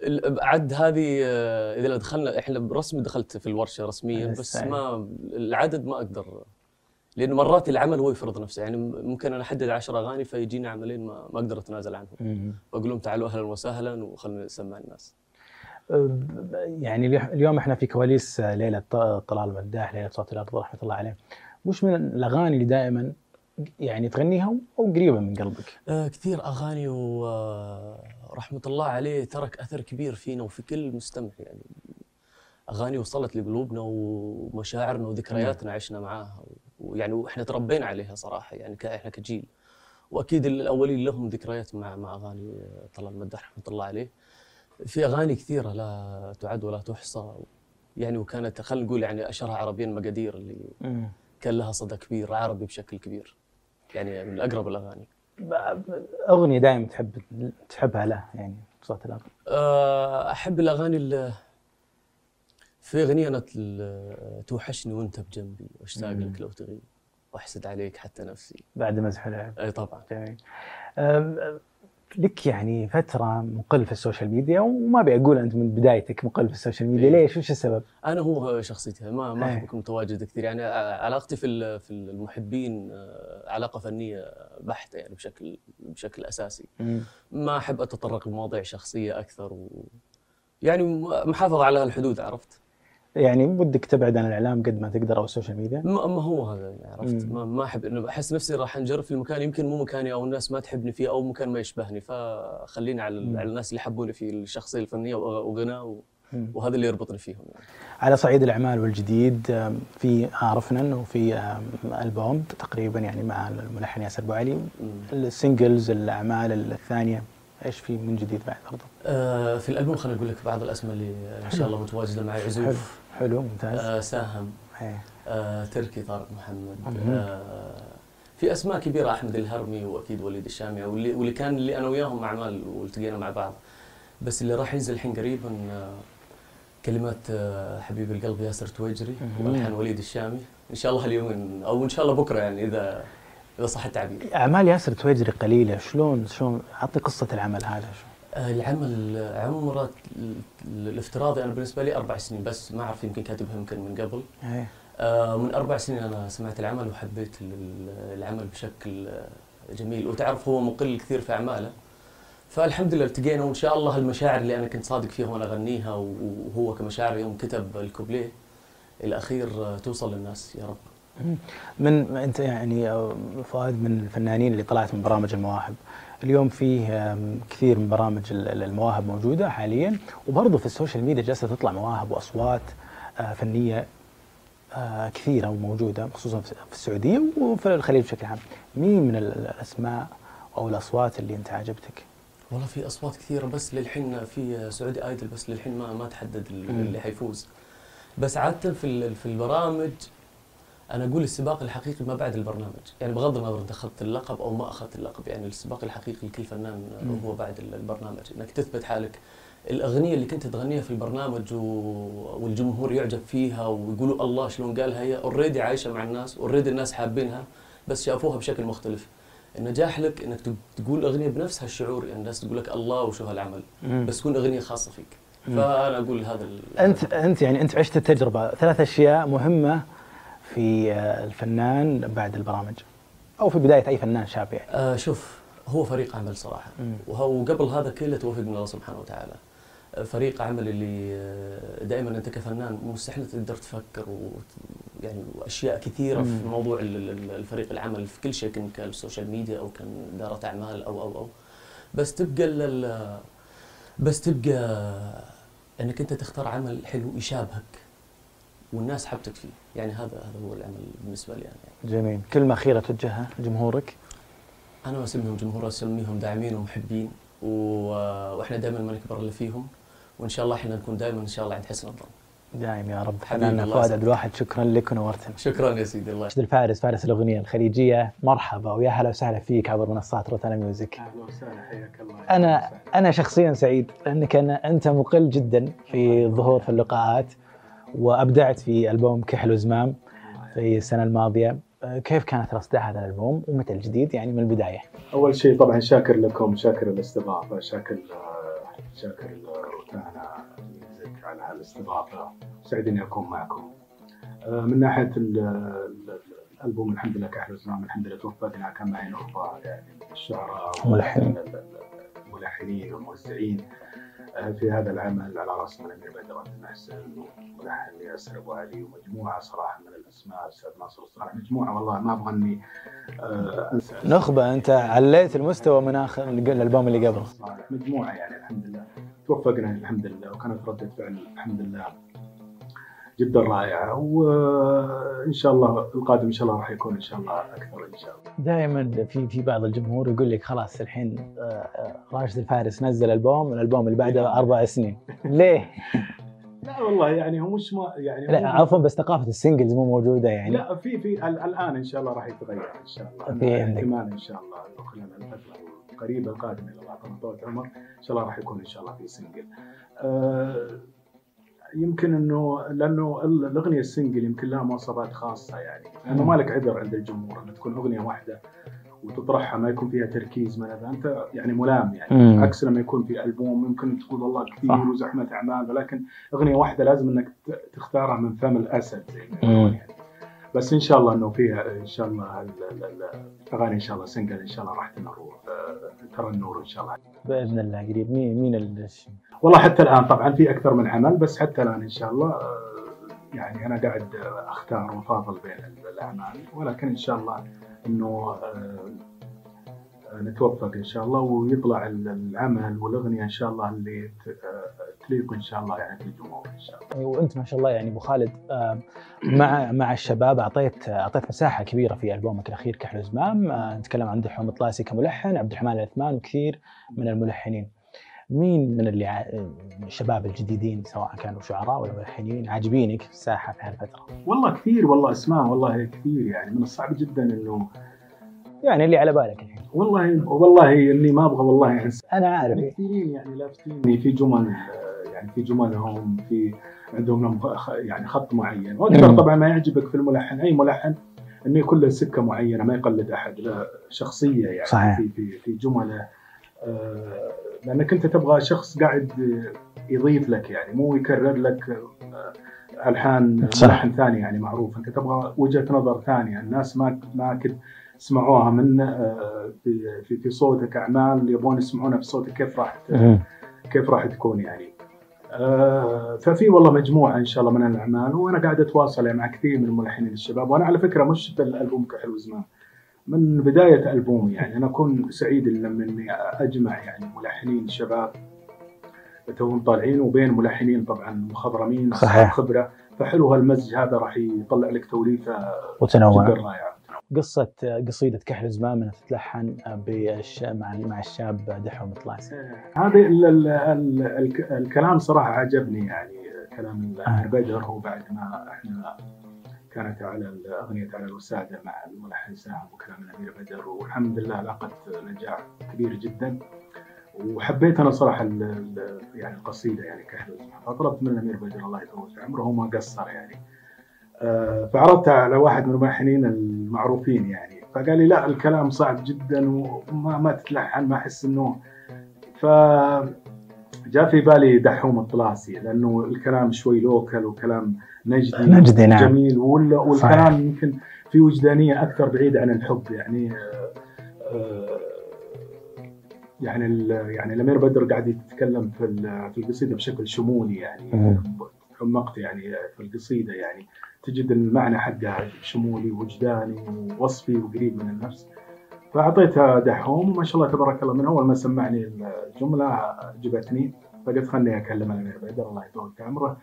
عد هذه آه، إذا دخلنا إحنا برسمي دخلت في الورشة رسميا بس. ما العدد ما أقدر لأنه مرات العمل هو يفرض نفسه. يعني ممكن أنا أحدد 10 أغاني فيجيني عملين ما, ما أقدر أتنازل عنهم. مم. بقول لهم تعالوا أهلا وسهلا وخلنا نسمع الناس. يعني اليو- اليوم إحنا في كواليس ليلة ط- طلال مداح ليلة صوت الأرض رحمة الله عليه. وش من الأغاني اللي دائما يعني تغنيها أو قريبة من قلبك؟ آه كثير أغاني ورحمة الله عليه ترك أثر كبير فينا وفي كل مستمع يعني أغاني وصلت لقلوبنا ومشاعرنا وذكرياتنا عشنا معاها ويعني وإحنا تربينا عليها صراحة يعني إحنا كجيل. وأكيد الأولين لهم ذكريات مع مع أغاني طلال مداح رحمة الله عليه. في أغاني كثيرة لا تعد ولا تحصى يعني وكانت خلينا نقول يعني أشهرها عربيا مقادير اللي كان لها صدى كبير عربي بشكل كبير. يعني من أقرب الأغاني. أغنية دائما تحب تحبها له يعني صوت الأرض آه، أحب الأغاني اللي في أغنية ال- توحشني وأنت بجنبي واشتاق. لك لو تغيب؟ وأحسد عليك حتى نفسي. بعد مزح العب أي طبعا. جميل. أم، لك يعني فترة مقل في ال social media وما أبي أقول أنت من بدايتك مقل في ال social media إيه. ليش وش السبب؟ أنا هو شخصيتي ما ما إيه. احب اكون متواجد كثير يعني علاقتي في في المحبين آه، علاقة فنية بحتة يعني بشكل بشكل أساسي ما أحب أتطرق لمواضيع شخصية أكثر و يعني محافظة على الحدود عرفت يعني ودك تبعد عن الإعلام قد ما تقدر أو ال social media؟ ما ما هو هذا يعني عرفت. ما, ما أحب إنه احس نفسي راح انجرف في المكان يمكن مو مكاني أو الناس ما تحبني فيه أو مكان ما يشبهني فخليني على, مم. على الناس اللي يحبوني في الشخصية الفنية وغ- وغناء و-. وهذا اللي يربطني فيهم يعني. على صعيد الأعمال والجديد في عرفنا إنه في ألبوم تقريبا يعني مع الملحن ياسر أبو علي. السنجلز الأعمال الثانية إيش في من جديد بعد برضه؟ آه في الألبوم خليني أقول لك بعض الأسماء اللي إن شاء الله متواجدة معي حلو عزوف حلو ممتاز آه ساهم إيه. آه تركي طارق محمد. آه في أسماء كبيرة أحمد الهرمي وأكيد وليد الشامي واللي واللي كان اللي أنا وياهم أعمال والتقينا مع بعض بس اللي راح ينزل الحين قريبا آه كلمات آه حبيب القلب ياسر تويجري. والحان وليد الشامي إن شاء الله اليومين أو إن شاء الله بكرة يعني إذا إذا صح التعبير. أعمال ياسر تويجري قليلة. شلون شلون اعطي قصة العمل هذا. شو آه، العمل عمره ال- ال- الافتراضي أنا بالنسبة لي أربع سنين بس. ما أعرف يمكن كاتبها يمكن من قبل. إيه. آه، من أربع سنين أنا سمعت العمل وحبيت ال- العمل بشكل جميل. وتعرف هو مقل كثير في أعماله. فالحمد لله التقينا وإن شاء الله المشاعر اللي أنا كنت صادق فيها وأنا أغنيها وهو كمشاعر يوم كتب الكوبليه الأخير آه، توصل للناس. يا رب. من أنت يعني فؤاد من الفنانين اللي طلعت من برامج المواهب اليوم فيه كثير من برامج ال- ال- المواهب موجودة حاليا وبرضه في ال social media جالسه تطلع مواهب وأصوات آه، فنية آه، كثيرة وموجودة خصوصا في السعودية وفي الخليج بشكل عام مين من ال- الأسماء أو الأصوات اللي أنت عجبتك؟ والله في أصوات كثيرة بس للحين في سعودي آيدل بس للحين ما ما تحدد. اللي حيفوز بس عادة في في البرامج أنا أقول السباق الحقيقي ما بعد البرنامج. يعني بغض النظر انت أخذت اللقب أو ما أخذت اللقب يعني السباق الحقيقي لكل فنان. هو بعد ال- البرنامج. إنك تثبت حالك الأغنية اللي كنت تغنيها في البرنامج و... والجمهور يعجب فيها ويقولوا الله شلون قالها هي already عايشة مع الناس already الناس حابينها بس شافوها بشكل مختلف. النجاح لك إنك تق- تقول أغنية بنفس هالشعور يعني الناس تقول لك الله وشو هالعمل مم. بس تكون أغنية خاصة فيك. فأنا أقول هذا ال- انت أنت يعني أنت عشت التجربة. ثلاث أشياء مهمة في آه، الفنان بعد البرامج. أو في بداية أي فنان شاب يعني. آه شوف هو فريق عمل صراحة. مم. وهو وقبل هذا كله توفيق من الله سبحانه وتعالى. آه، فريق عمل اللي آه، دائما أنت كفنان مستحيل تقدر تفكر و يعني واشياء كثيرة في. موضوع ال- ال- الفريق العمل في كل شيء كان ال social media أو كان إدارة أعمال أو أو أو. بس تبقى بس تبقى إنك أنت تختار عمل حلو يشابهك. والناس حبتك فيه. يعني هذا هذا هو العمل بالنسبة لي أنا. يعني. جميل. كلمة أخيرة توجهها لجمهورك؟ أنا واسميهم جمهور أسميهم داعمين ومحبين و... وإحنا دائما ما نكبر إلا فيهم وإن شاء الله إحنا نكون دائما إن شاء الله عند حسن الظن. دايم يا رب. حنان الله فؤاد يسعدك. عبد الواحد شكرا لك ونورتنا شكرا يا سيدي الله راشد الفارس فارس الأغنية الخليجية. مرحبا ويا هلا وسهلا فيك عبر منصات روتانا ميوزك. أهلا وسهلا حياك الله. أنا أنا شخصيا سعيد لانك أنا أنت مقل جدا في الظهور في اللقاءات. وأبدعت في ألبوم كحل وزمام في السنة الماضية. أه، كيف كانت الأصداء هذا الألبوم؟ ومتى الجديد؟ يعني من البداية. أول شيء طبعا شاكر لكم شاكر الاستضافة شاكر شاكر روتانا ميوزك على هالاستضافة. سعيد اني أكون معكم. آه، من ناحية ال- ال- الألبوم الحمد لله كحل زمان الحمد لله توفقنا معي نخبه يعني الشعراء ال- الملحنين والموزعين آه، في هذا العمل على راسنا الامير بدر المحسن وملحن ياسر ابو علي ومجموعة صراحة من الأسماء الاستاذ ناصر الصالح. مجموعة والله ما أبغى اني آه، أنسى. نخبة أنت عليت المستوى من آخر الألبوم اللي قبله. صالح مجموعة يعني الحمد لله. توفقنا الحمد لله وكانت ردة فعل الحمد لله. جدا رائعة وإن شاء الله القادم إن شاء الله راح يكون إن شاء الله أكثر إن شاء الله دائما في في بعض الجمهور يقول لك خلاص الحين آه، آه، راشد الفارس نزل ألبوم الألبوم اللي بعده أربع سنين ليه؟ (laughs) لا والله يعني هو مش ما يعني لا عفوا بس ثقافة ال singles مو موجودة يعني لا في في ال- الآن إن شاء الله راح يتغير إن شاء الله في. احتمال إن شاء الله خلال الفترة القريبة القادمة إذا الله طول عمر إن شاء الله راح يكون إن شاء الله في single. آه يمكن إنه لأنه ال- الأغنية ال single يمكن لها مواصفات خاصة يعني لأنه ما لك عذر عند الجمهور انها تكون أغنية واحدة وتطرحها ما يكون فيها تركيز ما ذلك. أنت يعني ملام يعني مم. عكس لما يكون في ألبوم ممكن تقول والله. كثير وزحمة أعمال ولكن أغنية واحدة لازم إنك تختارها من فم الأسد زي ما. يعني بس إن شاء الله إنه فيها إن شاء الله ال- ال- ال- الأغاني إن شاء الله سنجل إن شاء الله راح تنور آه، ترى النور إن شاء الله. بإذن الله قريب. مين مين ال- والله حتى الآن طبعا في أكثر من عمل بس حتى الآن إن شاء الله آه، يعني أنا قاعد أختار وافاضل بين الأعمال. ولكن إن شاء الله إنه آه، نتوفق إن شاء الله ويطلع ال- العمل والأغنية إن شاء الله اللي آه، تليق إن شاء الله يعني في الجمهور إن شاء الله. وأنت ما شاء الله يعني أبو خالد مع مع الشباب اعطيت أعطيت مساحة كبيرة في ألبومك الأخير كحل زمام آه، نتكلم عن دحوم الطلاسي كملحن عبد الرحمن العثمان وكثير من الملحنين. مين من اللي ع- الشباب الجديدين سواء كانوا شعراء ولا ملحنين عاجبينك في الساحة في هالفترة؟ والله كثير والله أسماء والله كثير يعني من الصعب جدا إنه يعني اللي على بالك الحين. والله والله اني ما أبغى والله انسى أنا عارف. كثيرين يعني لافتيني. في جمل يعني في جملهم في عندهم يعني خط معين. وأكثر مم. طبعا ما يعجبك في الملحن. أي ملحن إنه يكون له سكة معينة ما يقلد أحد. له شخصية يعني. صحيح. في في في جملة آه، لأنك أنت تبغى شخص قاعد يضيف لك يعني مو يكرر لك آه، ألحان صح. ملحن ثاني يعني معروف. أنت تبغى وجهة نظر ثانية. الناس ما ما كنت سمعوها من آه، في في في صوتك أعمال يبغون يسمعونها في صوتك كيف راح مم. كيف راح تكون يعني آه، ففي والله مجموعة إن شاء الله من الأعمال وأنا قاعد أتواصل يعني مع كثير من الملحنين الشباب وأنا على فكرة مش في الألبوم كحلو زمان من بداية البومي يعني أنا أكون سعيد لما اني أجمع يعني ملحنين شباب توهم طالعين وبين ملحنين طبعا مخضرمين صحيح. خبرة فحلو هالمزج هذا راح يطلع لك توليفة جدا وتنوع رائعه قصة قصيدة كحل زمام انها تتلحن. مع مع الشاب دحوم هذا ال- ال- ال- الك- الكلام صراحة عجبني يعني كلام الامير بدر هو بعد ما إحنا كانت على أغنية على الوسادة مع الملحن سام وكلام الأمير بدر والحمد لله لاقت نجاح كبير جدا. وحبيت أنا صراحة ال- ال- يعني القصيدة يعني كحل فطلبت من الأمير بدر الله يطول في عمره هو ما قصر يعني. فعرضتها على واحد من الملحنين المعروفين يعني فقال لي لا الكلام صعب جدا وما ما تتلحن ما أحس إنه ف جاء في بالي دحوم الطلاسي لأنه الكلام شوي لوكل وكلام نجدي نجدي، نعم. جميل. والكلام يمكن في وجدانية أكثر بعيد عن الحب يعني آه، آه، يعني يعني الأمير بدر قاعد يتكلم في في القصيدة بشكل شمولي يعني مم. عمقت يعني في القصيدة يعني تجد المعنى حقها شمولي وجداني ووصفي وقريب من النفس. فأعطيتها دحوم وما شاء الله تبارك الله من أول ما سمعني الجملة عجبتني فقلت خلني أكلم الامير بدر الله يطول في عمره.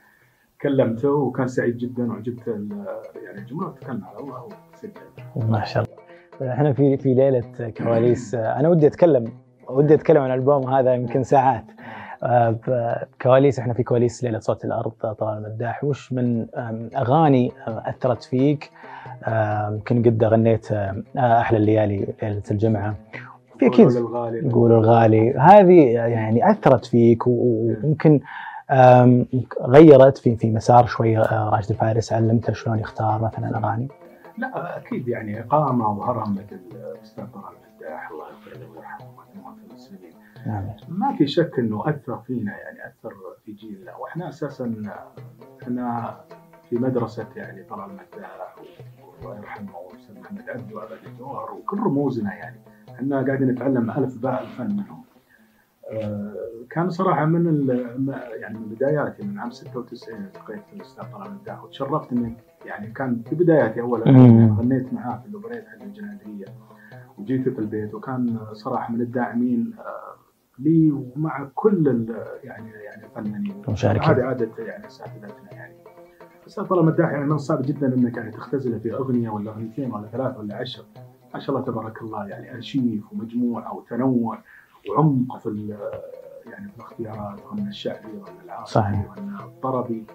كلمته وكان سعيد جدا وعجبت يعني الجمله وتكلنا على الله وسجل ما شاء الله. إحنا في في ليلة كواليس. أنا ودي أتكلم ودي أتكلم عن الالبوم هذا يمكن ساعات. كواليس إحنا في كواليس ليلة صوت الأرض طلال المداح. وش من أغاني آه، أثرت فيك؟ آه، يمكن قد غنيت آه، أحلى الليالي ليلة الجمعة. في أكيد الغالي قولوا الغالي هذه يعني أثرت فيك ويمكن غيرت في في مسار شوي آه، راشد الفارس علمته شلون يختار مثلا أغاني. لا أكيد يعني إقامة وهرم مثل الاستاذ طلال المداح الله يغفر له ويرحمه ويرحمه المسلمين. نعم ما في شك إنه أثر فينا يعني أثر في جيلنا وإحنا أساسا إحنا في مدرسة يعني طلال المداح الله يرحمه والاستاذ محمد عبد وابد الجوهر وكل رموزنا يعني إحنا قاعدين نتعلم ألف باء الفن منهم. آه، كان صراحة من يعني من بداياتي من عام 96 التقيت بالاستاذ طلال المداح وتشرفت إني يعني كان في بداياتي اول مم. غنيت معاه في الأوبريت حق الجنادريه وجيت في البيت وكان صراحة من الداعمين آه، لي ومع كل يعني يعني الفنانين المشاركين. هذه عادة يعني اساتذتنا يعني. بس طال مداح يعني من الصعب جدا إنك يعني تختزله في أغنية ولا أغنيتين ولا ثلاث ولا عشر. ما شاء الله تبارك الله يعني أرشيف ومجموعه وتنوع وعمق في يعني في الاختيارات غنى الشعبي غنى العربي صحيح. غنى الطربي.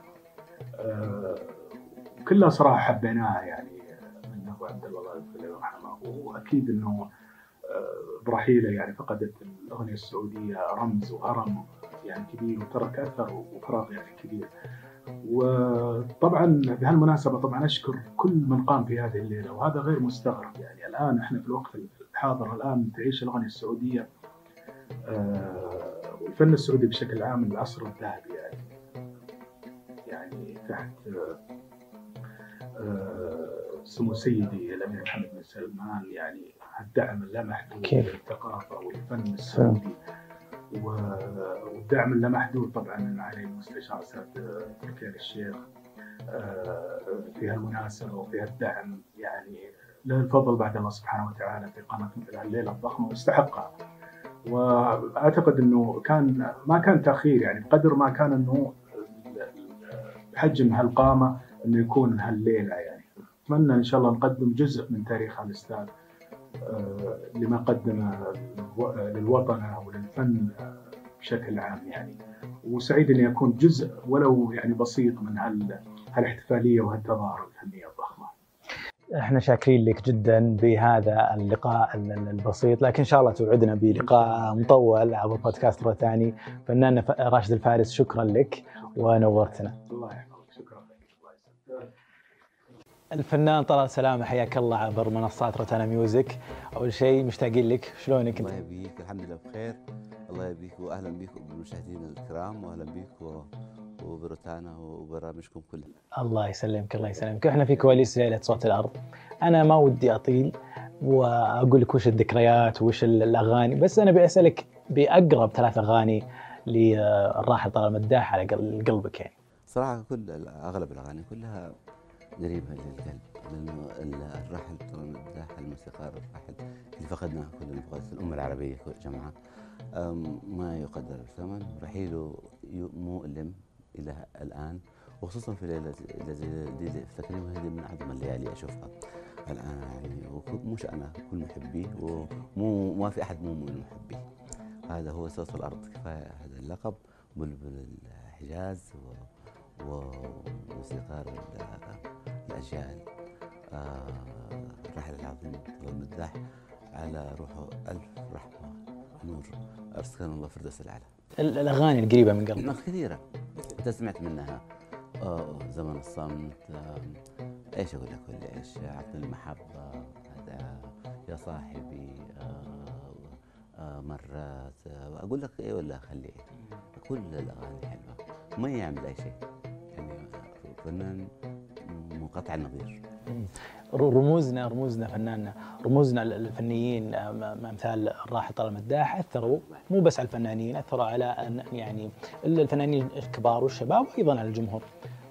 آه، كلها صراحة حبيناها يعني من أبو عبد الله الله. يغفر له ويرحمه وأكيد إنه برحيله يعني فقدت الأغنية السعودية رمز وهرم يعني كبير وترك أثر وفراغ يعني كبير. وطبعا بهالمناسبة طبعا أشكر كل من قام في هذه الليلة وهذا غير مستغرب يعني. الآن إحنا في الوقت الحاضر الآن تعيش الأغنية السعودية آه، والفن السعودي بشكل عام العصر الذهبي يعني. يعني تحت آه، آه، سمو سيدي الأمير محمد بن سلمان يعني. الدعم اللامحدود؟ للثقافه والفن السعودي والدعم اللامحدود طبعا من علي المستشار تركي آل الشيخ آه، في هالمناسبة وفي هالدعم يعني له الفضل بعد الله سبحانه وتعالى في قامة مثل هالليلة الضخمة ويستحقها. وأعتقد إنه كان ما كان تأخير يعني بقدر ما كان إنه حجم هالقامة إنه يكون هالليلة يعني. أتمنى إن شاء الله نقدم جزء من تاريخ الاستاذ آه، لما قدمه للو- للوطن وللفن آه، بشكل عام يعني. وسعيد إني أكون جزء ولو يعني بسيط من هال هالاحتفالية وهالتظاهره الفنية الضخمة. إحنا شاكرين لك جدا بهذا اللقاء ال- ال- البسيط لكن إن شاء الله توعدنا بلقاء مطول عبر بودكاست روتاني فنان ف- راشد الفارس شكرا لك ونورتنا. الله يحفظك شكرا لك الله يسلمك. الفنان طلال سلامة حياك الله عبر منصات روتانا ميوزك. أول شيء مشتاقين لك شلونك الله انت يبقيك الحمد لله بخير. الله يبقيك واهلا بك بالمشاهدين الكرام واهلا بك و- وبروتانا وبرامجكم كلها. الله يسلمك الله يسلمك. إحنا في كواليس ليلة صوت الأرض. أنا ما ودي أطيل وأقول لك وش الذكريات وش ال- الأغاني بس أنا بسالك بأقرب ثلاث أغاني للراحل طلال مداح على قل- قلبك يعني. صراحة كل أغلب الأغاني كلها قريبة للقلب. لأنه ال- الراحل طبعاً المداح الموسيقار الراحل اللي فقدناه كلنا فقدت الأمة العربية جمعة ما يقدر بثمن رحيله مؤلم إلى الآن وخصوصا في ليلة دي افتكرني هذه من أعظم الليالي أشوفها الآن يعني. مش أنا كل محبيه ومو ما في أحد مو من محبيه. هذا هو صوت الأرض. كفاية هذا اللقب بلبل الحجاز و وموسيقار الأجيال. آه، الراحل العظيم طلال المداح على روحه ألف رحمة ونور. أسكن الله فردوس الأعلى. ال- الأغاني القريبة من قلبك. كثيرة. أنت سمعت منها آه، زمن الصمت آه، إيش أقول لك ولا إيش؟ عقد المحبة هذا يا صاحبي مرات أقول لك إيه ولا أخلي إيه؟ كل الأغاني حلوة. ما يعمل أي شيء. يعني فنان منقطع النظير رموزنا رموزنا فناننا رموزنا الفنيين آه، امثال الراحل طلال المداح أثروا مو بس على الفنانين أثروا على أن- يعني الفنانين الكبار والشباب وأيضا على الجمهور.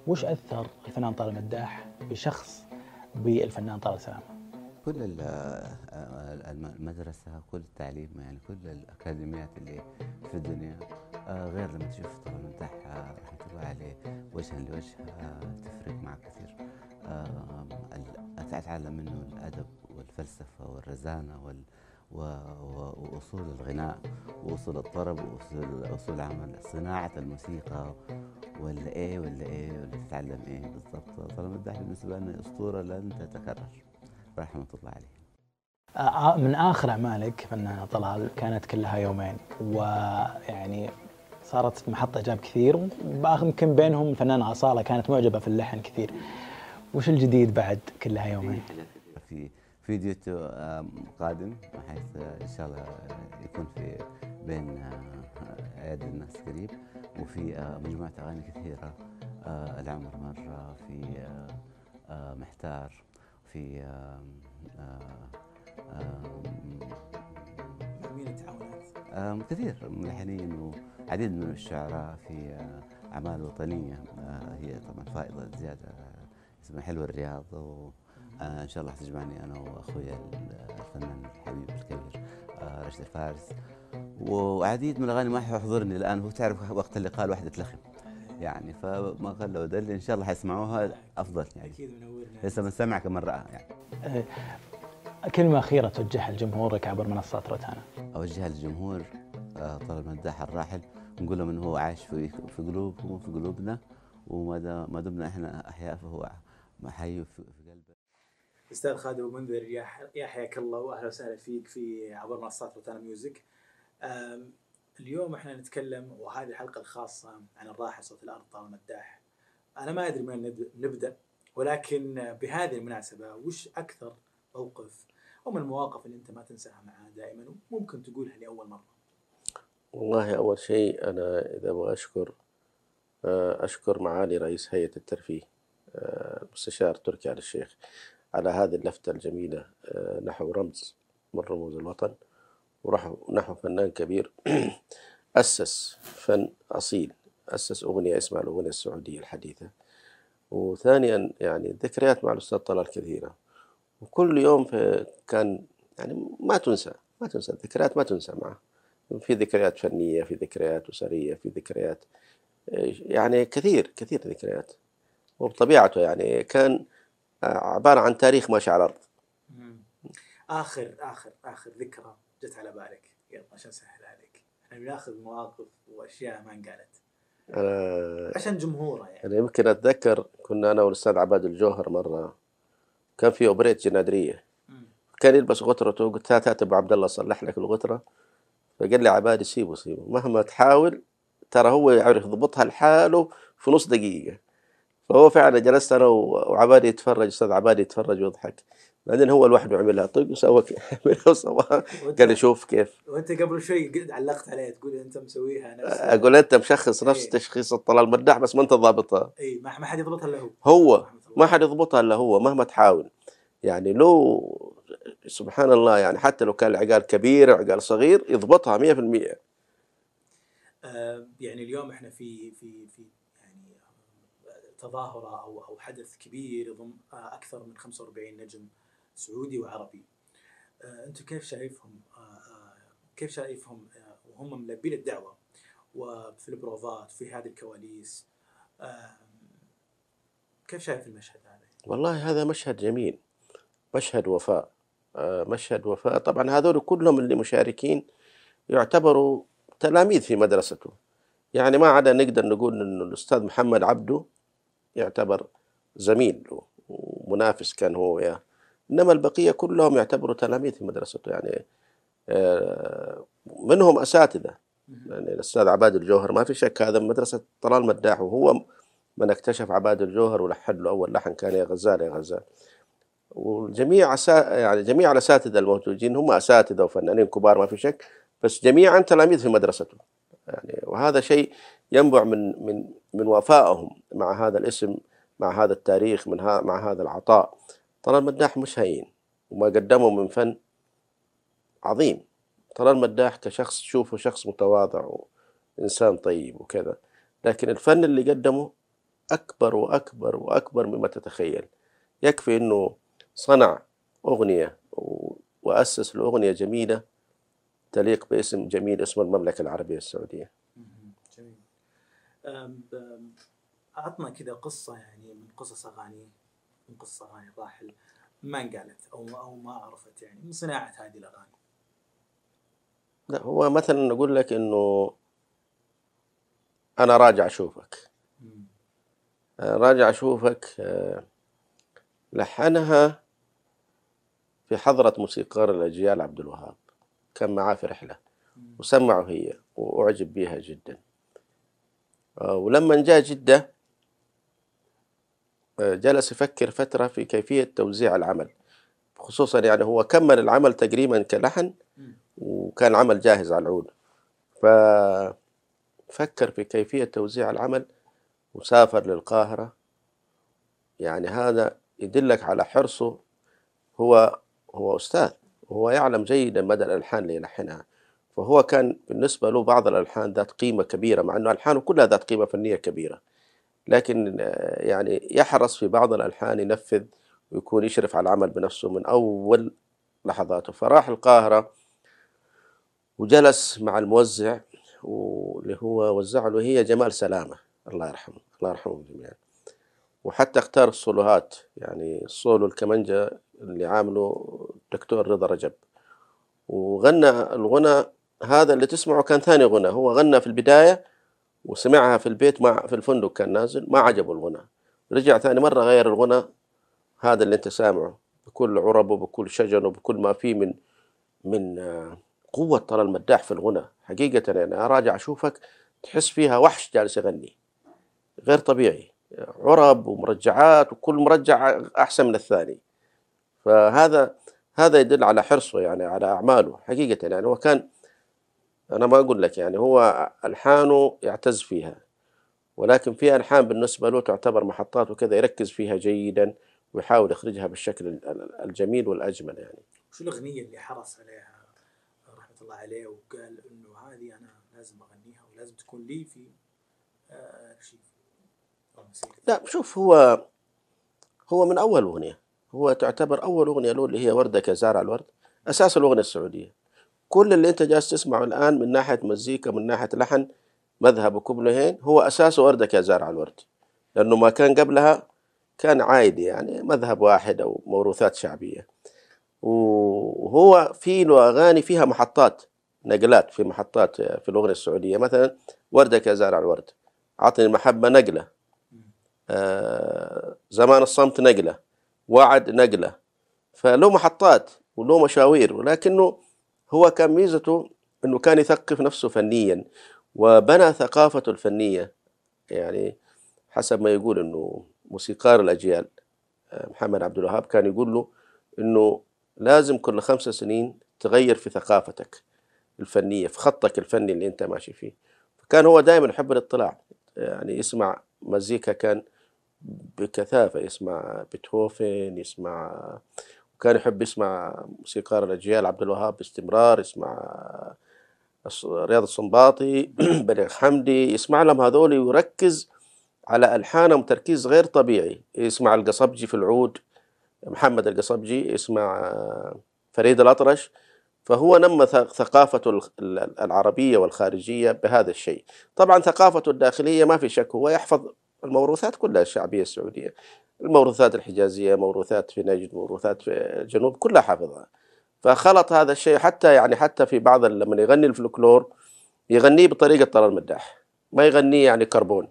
وش أثر الفنان طلال المداح بشخص بالفنان طلال سلامة؟ كل آه، الم- المدرسة كل التعليم يعني كل الأكاديميات اللي في الدنيا آه، غير لما تشوف طبعا مدح رحمة الله عليه وجها لوجه آه، تفرق معك كثير آه، أتعلم منه الأدب والفلسفة والرزانة وأصول الغناء وأصول الطرب وأصول أصول عمل صناعة الموسيقى ولا إيه ولا إيه ولا تتعلم إيه بالضبط. طالما مدح بالنسبة لنا أسطورة لن تتكرر. رحمة الله عليه آه، من آخر أعمالك فنان طلال كانت كلها يومين ويعني صارت محط إعجاب كثير وباخر يمكن بينهم الفنانه أصالة كانت معجبة في اللحن كثير. وش الجديد بعد كلها يومين؟ في فيديو قادم بحيث آه، إن شاء الله آه، يكون في بين آه، ايادي الناس قريب وفي مجموعة أغاني كثيرة العمر مرة في محتار في مين التعاونات؟ كثير ملحنين وعديد من الشعراء في أعمال وطنية آه، هي طبعا فائضة زيادة آه، اسمها حلو الرياض وإن شاء الله حتجمعني أنا وأخوي الفنان الحبيب الكبير آه، رشد الفارس. وعديد من الأغاني ما حيحضرني الآن هو تعرف وقت اللقاء الواحد يتلخم. يعني فما قال له دل إن شاء الله حيسمعوها أفضل يعني. أكيد منورنا لسه من سمع كمن رأى يعني كلمة أخيرة توجهها لجمهورك عبر منصات روتانا. أوجهها للجمهور آه، طلال مداح الراحل. نقول لهم إنه هو عايش في في قلوبهم وفي قلوبنا. وما دا- ما دمنا إحنا أحياء فهو حي في في قلبنا أستاذ خالد أبو منذر يا ح- يا حياك الله وأهلا وسهلا فيك في عبر منصات روتانا ميوزك. اليوم إحنا نتكلم وهذه الحلقة الخاصة عن الراحل صوت الأرض طال المداح. أنا ما أدري من ند- نبدأ ولكن بهذه المناسبة وش أكثر موقف أو من المواقف اللي أنت ما تنساها معاه دائما وممكن تقولها لأول مرة. والله أول شيء أنا إذا أبغى أشكر آه، أشكر معالي رئيس هيئة الترفيه آه، المستشار تركي آل الشيخ على هذه اللفتة الجميلة آه، نحو رمز من رموز الوطن. ونحو نحو فنان كبير. (clears throat) أسس فن أصيل أسس أغنية اسمها الأغنية السعودية الحديثة. وثانيا يعني الذكريات مع الأستاذ طلال كثيرة. وكل يوم كان يعني ما تنسى ما تنسى الذكريات ما تنسى معه. في ذكريات فنية في ذكريات أسرية في ذكريات يعني كثير كثير ذكريات. وبطبيعته يعني كان عبارة عن تاريخ ماشي على الأرض آخر آخر آخر ذكرى جت على بالك؟ يلا عشان اسهل عليك. إحنا بناخذ مواقف وأشياء ما انقالت. أنا عشان جمهوره يعني. أنا يمكن أتذكر كنا أنا والأستاذ عباد الجوهر مرة كان في أوبريت جنادرية. كان يلبس غترته قلت هات هات أبو عبد الله صلح لك الغترة فقال لي عبادي سيبه سيبه. مهما تحاول ترى هو يعرف يضبطها لحاله في نص دقيقة. فهو فعلا جلست أنا وعبادي يتفرج أستاذ عبادي يتفرج ويضحك. بعدين هو لوحده عملها طق وسوى عملها قال شوف كيف. وأنت قبل شوي علقت عليه تقول أنت مسويها نفس أقول أنت مشخص نفس إيه. تشخيص الطلال مداح بس ما أنت ضابطها. إي ما حد يضبطها إلا هو. هو. ما حد يضبطها. إلا هو مهما تحاول. يعني لو سبحان الله يعني حتى لو كان العقال كبير وعقال صغير يضبطها 100% آه، يعني اليوم إحنا في في في آه، تظاهرة أو أو حدث كبير يضم آه، أكثر من 45 نجم سعودي وعربي. آه، أنتم كيف شايفهم؟ آه، كيف شايفهم؟ وهم ملبين الدعوة وفي البروفات في هذه الكواليس. كيف شايف المشهد هذا؟ والله هذا مشهد جميل. مشهد وفاء. مشهد وفاء. طبعا هذول كلهم اللي مشاركين يعتبروا تلاميذ في مدرسته. يعني ما عدا نقدر نقول إنه الأستاذ محمد عبده يعتبر زميل ومنافس كان هو وياه إنما البقية كلهم يعتبروا تلاميذ في مدرسته يعني آه، منهم أساتذة. يعني الأستاذ عباد الجوهر ما في شك هذا من مدرسة طلال مداح وهو من اكتشف عباد الجوهر ولحن له أول لحن كان يا غزال يا غزال. والجميع أسا يعني جميع الأساتذة الموجودين هم أساتذة وفنانين كبار ما في شك بس جميعا تلاميذ في مدرسته. يعني وهذا شيء ينبع من من من وفائهم مع هذا الاسم مع هذا التاريخ من ها مع هذا العطاء. طلال المداح مش هين وما قدمه من فن عظيم. طلال المداح كشخص تشوفه شخص متواضع وإنسان طيب وكذا. لكن الفن اللي قدمه أكبر وأكبر وأكبر مما تتخيل. يكفي أنه صنع أغنية وأسس لأغنية جميلة تليق باسم جميل اسمه المملكة العربية السعودية. عطنا كذا قصة يعني من قصص أغاني من قصص أغاني الراحل. ما انقالت أو أو ما عرفت يعني من صناعة هذه الأغاني. لا هو مثلا نقول لك إنه أنا راجع أشوفك. راجع أشوفك آه، لحنها في حضرة موسيقار الأجيال عبد الوهاب. كان معاه في رحلة. وسمعه هي وأعجب بها جدا. ولما جاء جدة آه، جلس يفكر فترة في كيفية توزيع العمل. خصوصا يعني هو كمل العمل تقريبا كلحن. وكان العمل جاهز على العود. ففكر في كيفية توزيع العمل وسافر للقاهرة. يعني هذا يدلك على حرصه. هو هو أستاذ وهو يعلم جيدا مدى الألحان اللي يلحنها. فهو كان بالنسبة له بعض الألحان ذات قيمة كبيرة مع أنه ألحانه كلها ذات قيمة فنية كبيرة. لكن آه، يعني يحرص في بعض الألحان ينفذ ويكون يشرف على العمل بنفسه من أول لحظاته. فراح القاهرة وجلس مع الموزع واللي هو وزع له هي جمال سلامة الله يرحمه الله يرحمهم جميعا. وحتى اختار الصولوهات يعني الصولو الكمنجة اللي عامله الدكتور رضا رجب. وغنى الغنى هذا اللي تسمعه كان ثاني غنى هو غنى في البداية وسمعها في البيت مع في الفندق كان نازل ما عجبه الغنى. رجع ثاني مرة غير الغنى هذا اللي انت سامعه بكل عربه بكل شجنه بكل ما فيه من من آه، قوة طلال المداح في الغنى. حقيقة يعني أنا راجع أشوفك تحس فيها وحش جالس يغني. غير طبيعي. عرب ومرجعات وكل مرجع أحسن من الثاني. فهذا هذا يدل على حرصه يعني على أعماله. حقيقة يعني هو كان أنا ما أقول لك يعني هو ألحانه يعتز فيها ولكن في ألحان بالنسبة له تعتبر محطات وكذا يركز فيها جيدا ويحاول يخرجها بالشكل ال- ال- الجميل والأجمل يعني. شو الأغنية اللي حرص عليها رحمة الله عليه وقال إنه هذه أنا لازم أغنيها ولازم تكون لي في آه، أرشيف مسيرتي. لا شوف هو هو من أول أغنية هو تعتبر أول أغنية له اللي هي وردة كزارع الورد أساس الأغنية السعودية. كل اللي أنت جالس تسمعه الآن من ناحية مزيكا من ناحية لحن مذهب كوبلهين هو أساسه وردة كزارع الورد. لأنه ما كان قبلها كان عادي يعني مذهب واحد أو موروثات شعبية. وهو في له أغاني فيها محطات نقلات في محطات في الأغنية السعودية. مثلا وردة كزارع الورد عطني المحبة نقلة. آه، زمان الصمت نقلة وعد نقلة. فله محطات وله مشاوير ولكنه هو كان ميزته إنه كان يثقف نفسه فنيا وبنى ثقافته الفنية يعني حسب ما يقول إنه موسيقار الأجيال آه، محمد عبد الوهاب كان يقول له إنه لازم كل خمس سنين تغير في ثقافتك الفنية في خطك الفني اللي أنت ماشي فيه. فكان هو دائما يحب الاطلاع يعني يسمع مزيكا كان بكثافة يسمع بيتهوفن يسمع وكان يحب يسمع موسيقار الأجيال عبد الوهاب باستمرار يسمع رياض السنباطي (clears throat) بليغ حمدي يسمع لهم هذول ويركز على ألحانهم تركيز غير طبيعي. يسمع القصبجي في العود محمد القصبجي يسمع فريد الأطرش. فهو نمى ثقافته ال- ال- العربية والخارجية بهذا الشيء. طبعا ثقافته الداخلية ما في شك هو يحفظ الموروثات كلها الشعبية السعودية. الموروثات الحجازية موروثات في نجد موروثات في الجنوب كلها حافظها. فخلط هذا الشيء حتى يعني حتى في بعض لما يغني الفلكلور يغنيه بطريقة طلال المداح ما يغنيه يعني كربون.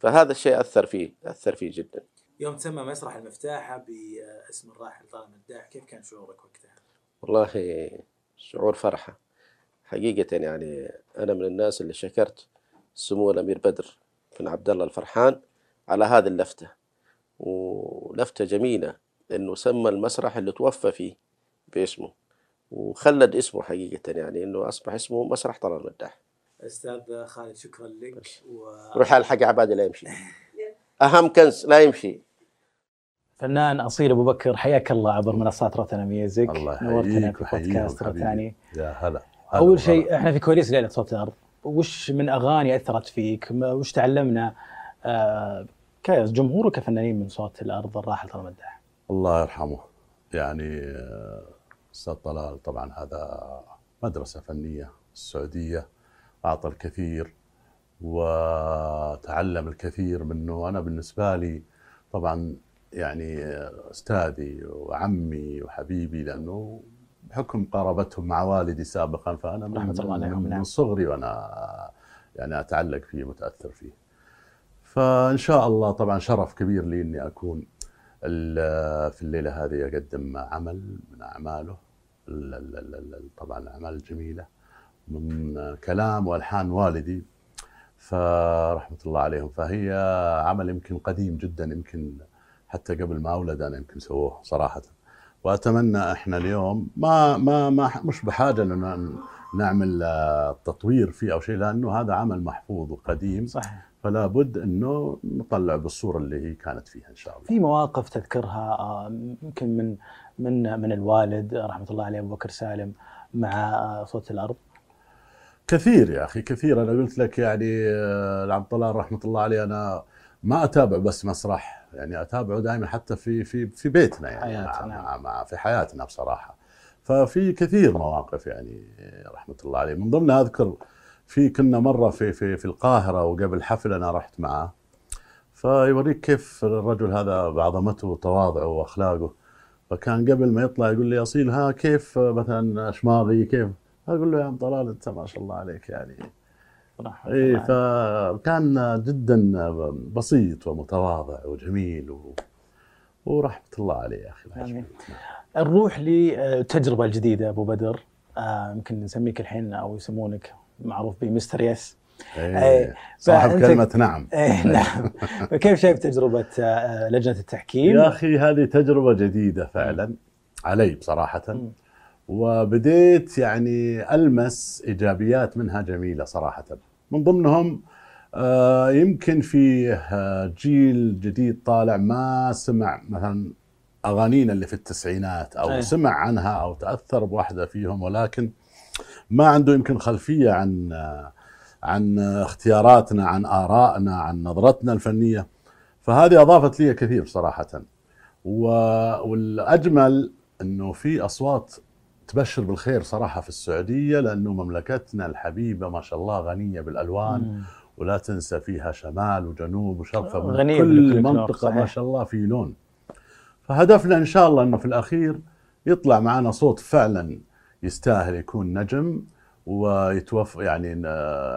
فهذا الشيء أثر فيه أثر فيه جدا. يوم تسمى مسرح المفتاحة باسم الراحل طارق مداح كيف كان شعورك وقتها؟ والله شعور فرحة. حقيقة يعني أنا من الناس اللي شكرت سمو الأمير بدر. بن عبد الله الفرحان على هذه اللفتة. ولفتة جميلة لأنه سمى المسرح اللي توفى فيه باسمه. وخلد اسمه حقيقة يعني إنه أصبح اسمه مسرح طلال المداح. أستاذ خالد شكرا لك. و... روح على الحق عبادي لا يمشي. (laughs) أهم كنز لا يمشي. فنان أصيل أبو بكر حياك الله عبر منصات روتانا ميوزك. الله نورتنا يحييك في بودكاست. روتاني. يا هلا. أول شيء. إحنا في كواليس ليلة صوت الأرض. وش من أغاني أثرت فيك؟ وش تعلمنا؟ آه كجمهور وكفنانين من صوت الأرض الراحل طلال مداح الله يرحمه. يعني آه، أستاذ طلال طبعا هذا مدرسة فنية السعودية أعطى الكثير وتعلم الكثير منه. أنا بالنسبة لي طبعا يعني آه، أستاذي وعمي وحبيبي لأنه بحكم قرابتهم مع والدي سابقا فأنا من, رحمة الله عليهم، من, نعم. من صغري وأنا يعني أتعلق فيه متأثر فيه. فإن شاء الله طبعا شرف كبير لي إني أكون في الليلة هذه أقدم عمل من أعماله ال- ال- ال- ال- طبعا الاعمال الجميله من كلام وألحان والدي. فرحمة الله عليهم فهي عمل يمكن قديم جدا يمكن حتى قبل ما أولد أنا يمكن سووه صراحة. وأتمنى إحنا اليوم ما ما ما مش بحاجة انه نعمل آه، تطوير فيه أو شيء لأنه هذا عمل محفوظ وقديم. صحيح. فلا بد إنه نطلع بالصورة اللي هي كانت فيها إن شاء الله. في مواقف تذكرها آه، يمكن من من من الوالد رحمة الله عليه أبو بكر سالم مع آه، صوت الأرض؟ كثير يا أخي كثير. أنا قلت لك يعني العبد طلال رحمة الله عليه أنا ما أتابع بس مسرح يعني أتابعه دائما حتى في في في بيتنا يعني حياتنا، مع, نعم. مع, مع في حياتنا بصراحة. ففي كثير مواقف يعني رحمة الله عليه. من ضمنها أذكر في كنا مرة في في في القاهرة وقبل حفل أنا رحت معه. فيوريك كيف الرجل هذا بعظمته وتواضعه وأخلاقه. فكان قبل ما يطلع يقول لي أصيل ها كيف مثلا شماغي كيف؟ أقول له يا عم طلال أنت ما شاء الله عليك يعني. رحمه اي. فكان جدا بسيط ومتواضع وجميل و... ورحمة الله عليه يا أخي. يشفيه. نروح للتجربة الجديدة أبو بدر آه، يمكن نسميك الحين أو يسمونك معروف بمستر يس إيه. إيه. صاحب كلمة نعم (laughs) إيه نعم (laughs) فكيف شايف تجربة آه، لجنة التحكيم؟ يا أخي هذه تجربة جديدة فعلا علي بصراحة مم. وبديت يعني ألمس إيجابيات منها جميلة صراحة من ضمنهم آه، يمكن في آه، جيل جديد طالع ما سمع مثلا أغانينا اللي في التسعينات أو أيه. سمع عنها أو تأثر بواحده فيهم ولكن ما عنده يمكن خلفية عن آه، عن اختياراتنا عن آرائنا عن نظرتنا الفنية فهذه أضافت لي كثير صراحة والأجمل إنه في أصوات تبشر بالخير صراحة في السعودية لأنه مملكتنا الحبيبة ما شاء الله غنية بالألوان مم. ولا تنسى فيها شمال وجنوب وشرق فمن غنية كل منطقة ما. شاء الله في لون فهدفنا إن شاء الله إنه في الأخير يطلع معنا صوت فعلا يستاهل يكون نجم ويتوفق يعني ن-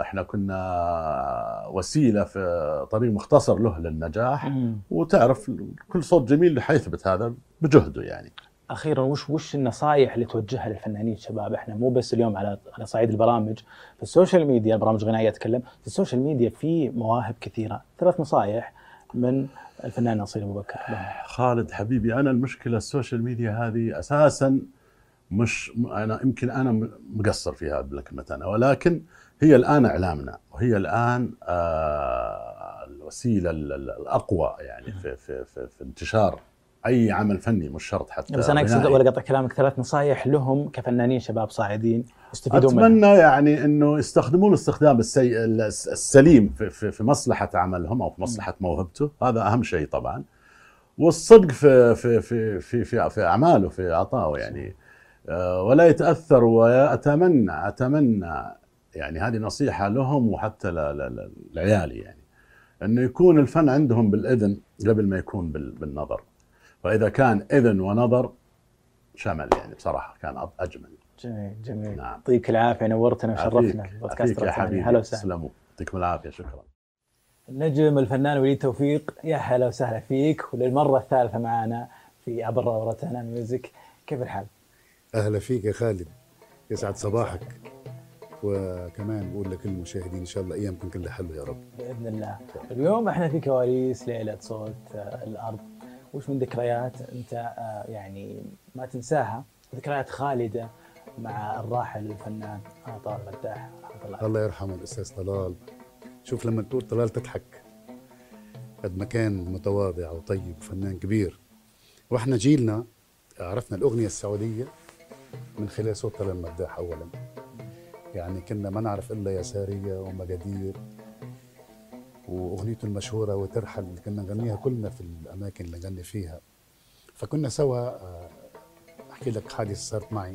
إحنا كنا وسيلة في طريق مختصر له للنجاح مم. وتعرف كل صوت جميل حيثبت هذا بجهده يعني أخيرا وش وش النصائح اللي توجهها للفنانين الشباب؟ إحنا مو بس اليوم على على صعيد البرامج. في ال social media برامج غنائية أتكلم في ال social media في مواهب كثيرة. ثلاث نصائح من الفنان نصير أبو بكر. خالد حبيبي أنا المشكلة ال social media هذه أساسا مش أنا يمكن أنا مقصر فيها بكلمه أنا ولكن هي الآن إعلامنا وهي الآن آه الوسيلة ال- ال- الأقوى يعني في في في, في انتشار أي عمل فني مش شرط حتى بس أنا أقصد. ولا قطع كلامك ثلاث نصائح لهم كفنانين شباب صاعدين يستفيدون منها أتمنى يعني إنه يستخدمون الاستخدام السي... الس- السليم في, في, في مصلحة عملهم أو في مصلحة موهبته. هذا أهم شيء طبعا. والصدق في في في في في, في أعماله في عطائه يعني. آه، ولا يتأثر وأتمنى أتمنى يعني هذه نصيحة لهم وحتى لعيالي يعني. إنه يكون الفن عندهم بالإذن قبل ما يكون بال- بالنظر. فإذا كان إذن ونظر شمل يعني بصراحة كان أجمل. جميل جميل. نعم. يعطيك العافية نورتنا وشرفنا عافيك- بودكاست يا. حبيبي هلا وسهلا. تسلموا. يعطيكم العافية شكرا. النجم الفنان وليد توفيق يا هلا وسهلا فيك. وللمرة الثالثة معنا في عبر روتانا ميوزك كيف الحال؟ أهلا فيك يا خالد. يسعد صباحك. وكمان بقول لكل المشاهدين إن شاء الله أيامكم كلها حلوة يا رب. بإذن الله. اليوم إحنا في كواليس ليلة صوت آه، الأرض وش من ذكريات انت آه، يعني ما تنساها. ذكريات خالدة مع الراحل الفنان طلال مداح رحمه الله. الله يرحمه الأستاذ طلال. شوف لما تقول طلال تضحك. قد ما كان متواضع وطيب وفنان كبير. وإحنا جيلنا عرفنا الأغنية السعودية من خلال صوت طلال مداح اولا. يعني كنا ما نعرف إلا يسارية ومجادير وأغنيته المشهورة وترحل اللي كنا نغنيها كلنا في الأماكن اللي نغني فيها. فكنا سوا آه، أحكي لك حادثة صارت معي.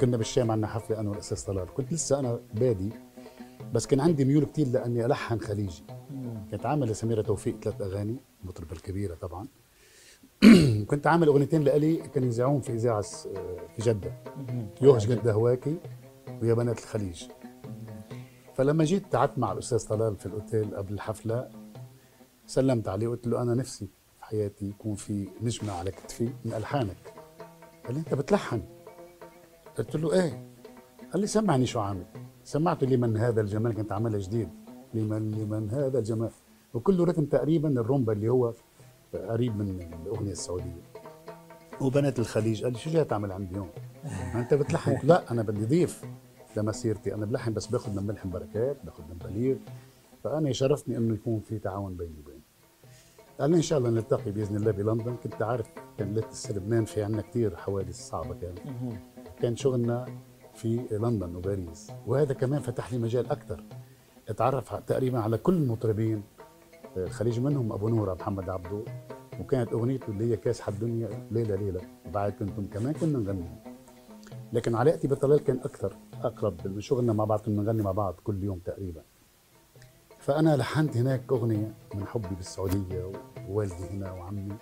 كنا بالشام عندنا حفلة أنا والأستاذ طلال. كنت لسه أنا بادي بس كان عندي ميول كتير لأني ألحن خليجي. كنت عامل لسميره توفيق ثلاث أغاني المطربه الكبيرة طبعا. (clears throat) كنت عامل أغنيتين لإلي كانوا يذاعون في إذاعة س- في جدة. يوهج قد هواكي ويا بنات الخليج. فلما جيت قعدت مع الأستاذ طلال في الأوتيل قبل الحفلة سلمت عليه وقلت له أنا نفسي في حياتي يكون في نجمة على كتفي من ألحانك. قال لي أنت بتلحن. قلت له إيه؟ قال لي سمعني شو عامل. سمعته لمن هذا الجمال كنت عاملها جديد. لمن لمن هذا الجمال. وكله رتم تقريبا الرومبا اللي هو قريب من الأغنية السعودية. وبنات الخليج قال لي شو جاي تعمل عندي يوم؟ (laughs) ما أنت بتلحن؟ لا أنا بدي ضيف لمسيرتي أنا بلحن بس باخذ من ملحم بركات باخذ من بليغ فأنا يشرفني إنه يكون في تعاون بيني وبينه. قال إن شاء الله نلتقي بإذن الله بلندن. كنت عارف كان لسه لبنان في عندنا كثير حوادث صعبة كانت. كان شغلنا في لندن وباريس. وهذا كمان فتح لي مجال أكثر أتعرف تقريبا على كل المطربين. آه، الخليج منهم أبو نوره محمد عبدو وكانت أغنيته اللي هي كاسحه الدنيا ليله ليله بعد كنتم كمان كنا نغني لكن علاقتي بطلال كان أكثر أقرب من شغلنا مع بعض كنا نغني مع بعض كل يوم تقريبا. فأنا لحنت هناك أغنية من حبي بالسعودية ووالدي هنا وعمي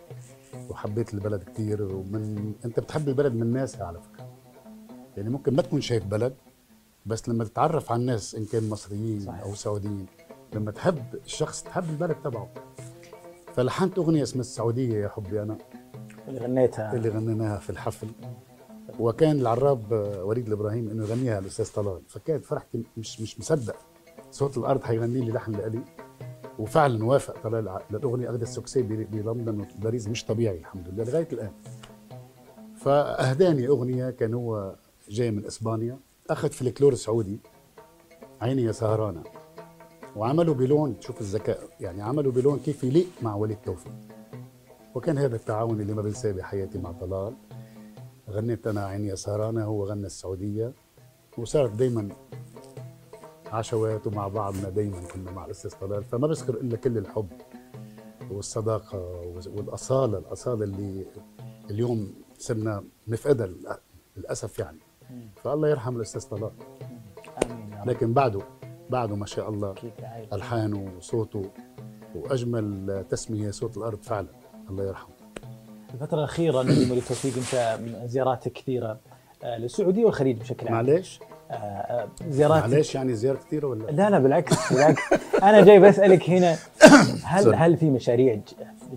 وحبيت البلد كثير ومن أنت بتحب البلد من ناسها على فكرة. يعني ممكن ما تكون شايف بلد بس لما تتعرف على الناس إن كان مصريين صحيح. أو سعوديين لما تحب الشخص تحب البلد تبعه. فلحنت أغنية اسمها السعودية يا حبي أنا. اللي غنيتها. اللي غنيناها في الحفل. وكان العراب آه، وليد الإبراهيم إنه يغنيها الاستاذ طلال. فكانت فرحتي مش مش مصدق. صوت الأرض حيغني لي لحن لإلي. وفعلا وافق طلال ع- للاغنيه اخذ ال succès ب- بلندن وباريس مش طبيعي الحمد لله لغاية الآن. فأهداني أغنية كان هو جاي من إسبانيا. أخذ فلكلور سعودي عيني يا سهرانة. وعملوا بلون شوف الذكاء يعني عملوا بلون كيف يليق مع وليد توفيق. وكان هذا التعاون اللي ما بنساه بحياتي مع طلال. غنيت أنا عيني سهرانه هو غنى السعودية. وصارت دائما عشوات ومع بعضنا دائما كنا مع الأستاذ طلال. فما بذكر إلا كل الحب والصداقة والأصالة الأصالة اللي اليوم صرنا نفقدها للأسف يعني. فالله يرحم الأستاذ طلال. لكن بعده بعده ما شاء الله. ألحانه وصوته وأجمل تسمية صوت الأرض فعلا. الله يرحمه. الفترة الأخيرة نجم وليد توفيق أنت من زياراتك كثيرة آه، للسعودية والخليج بشكل عام. معلش آه، آه، زيارات معلش يعني زيارة كثيرة ولا؟ لا لا بالعكس بالعكس. أنا جاي بسألك هنا (coughs) هل. هل في مشاريع ج-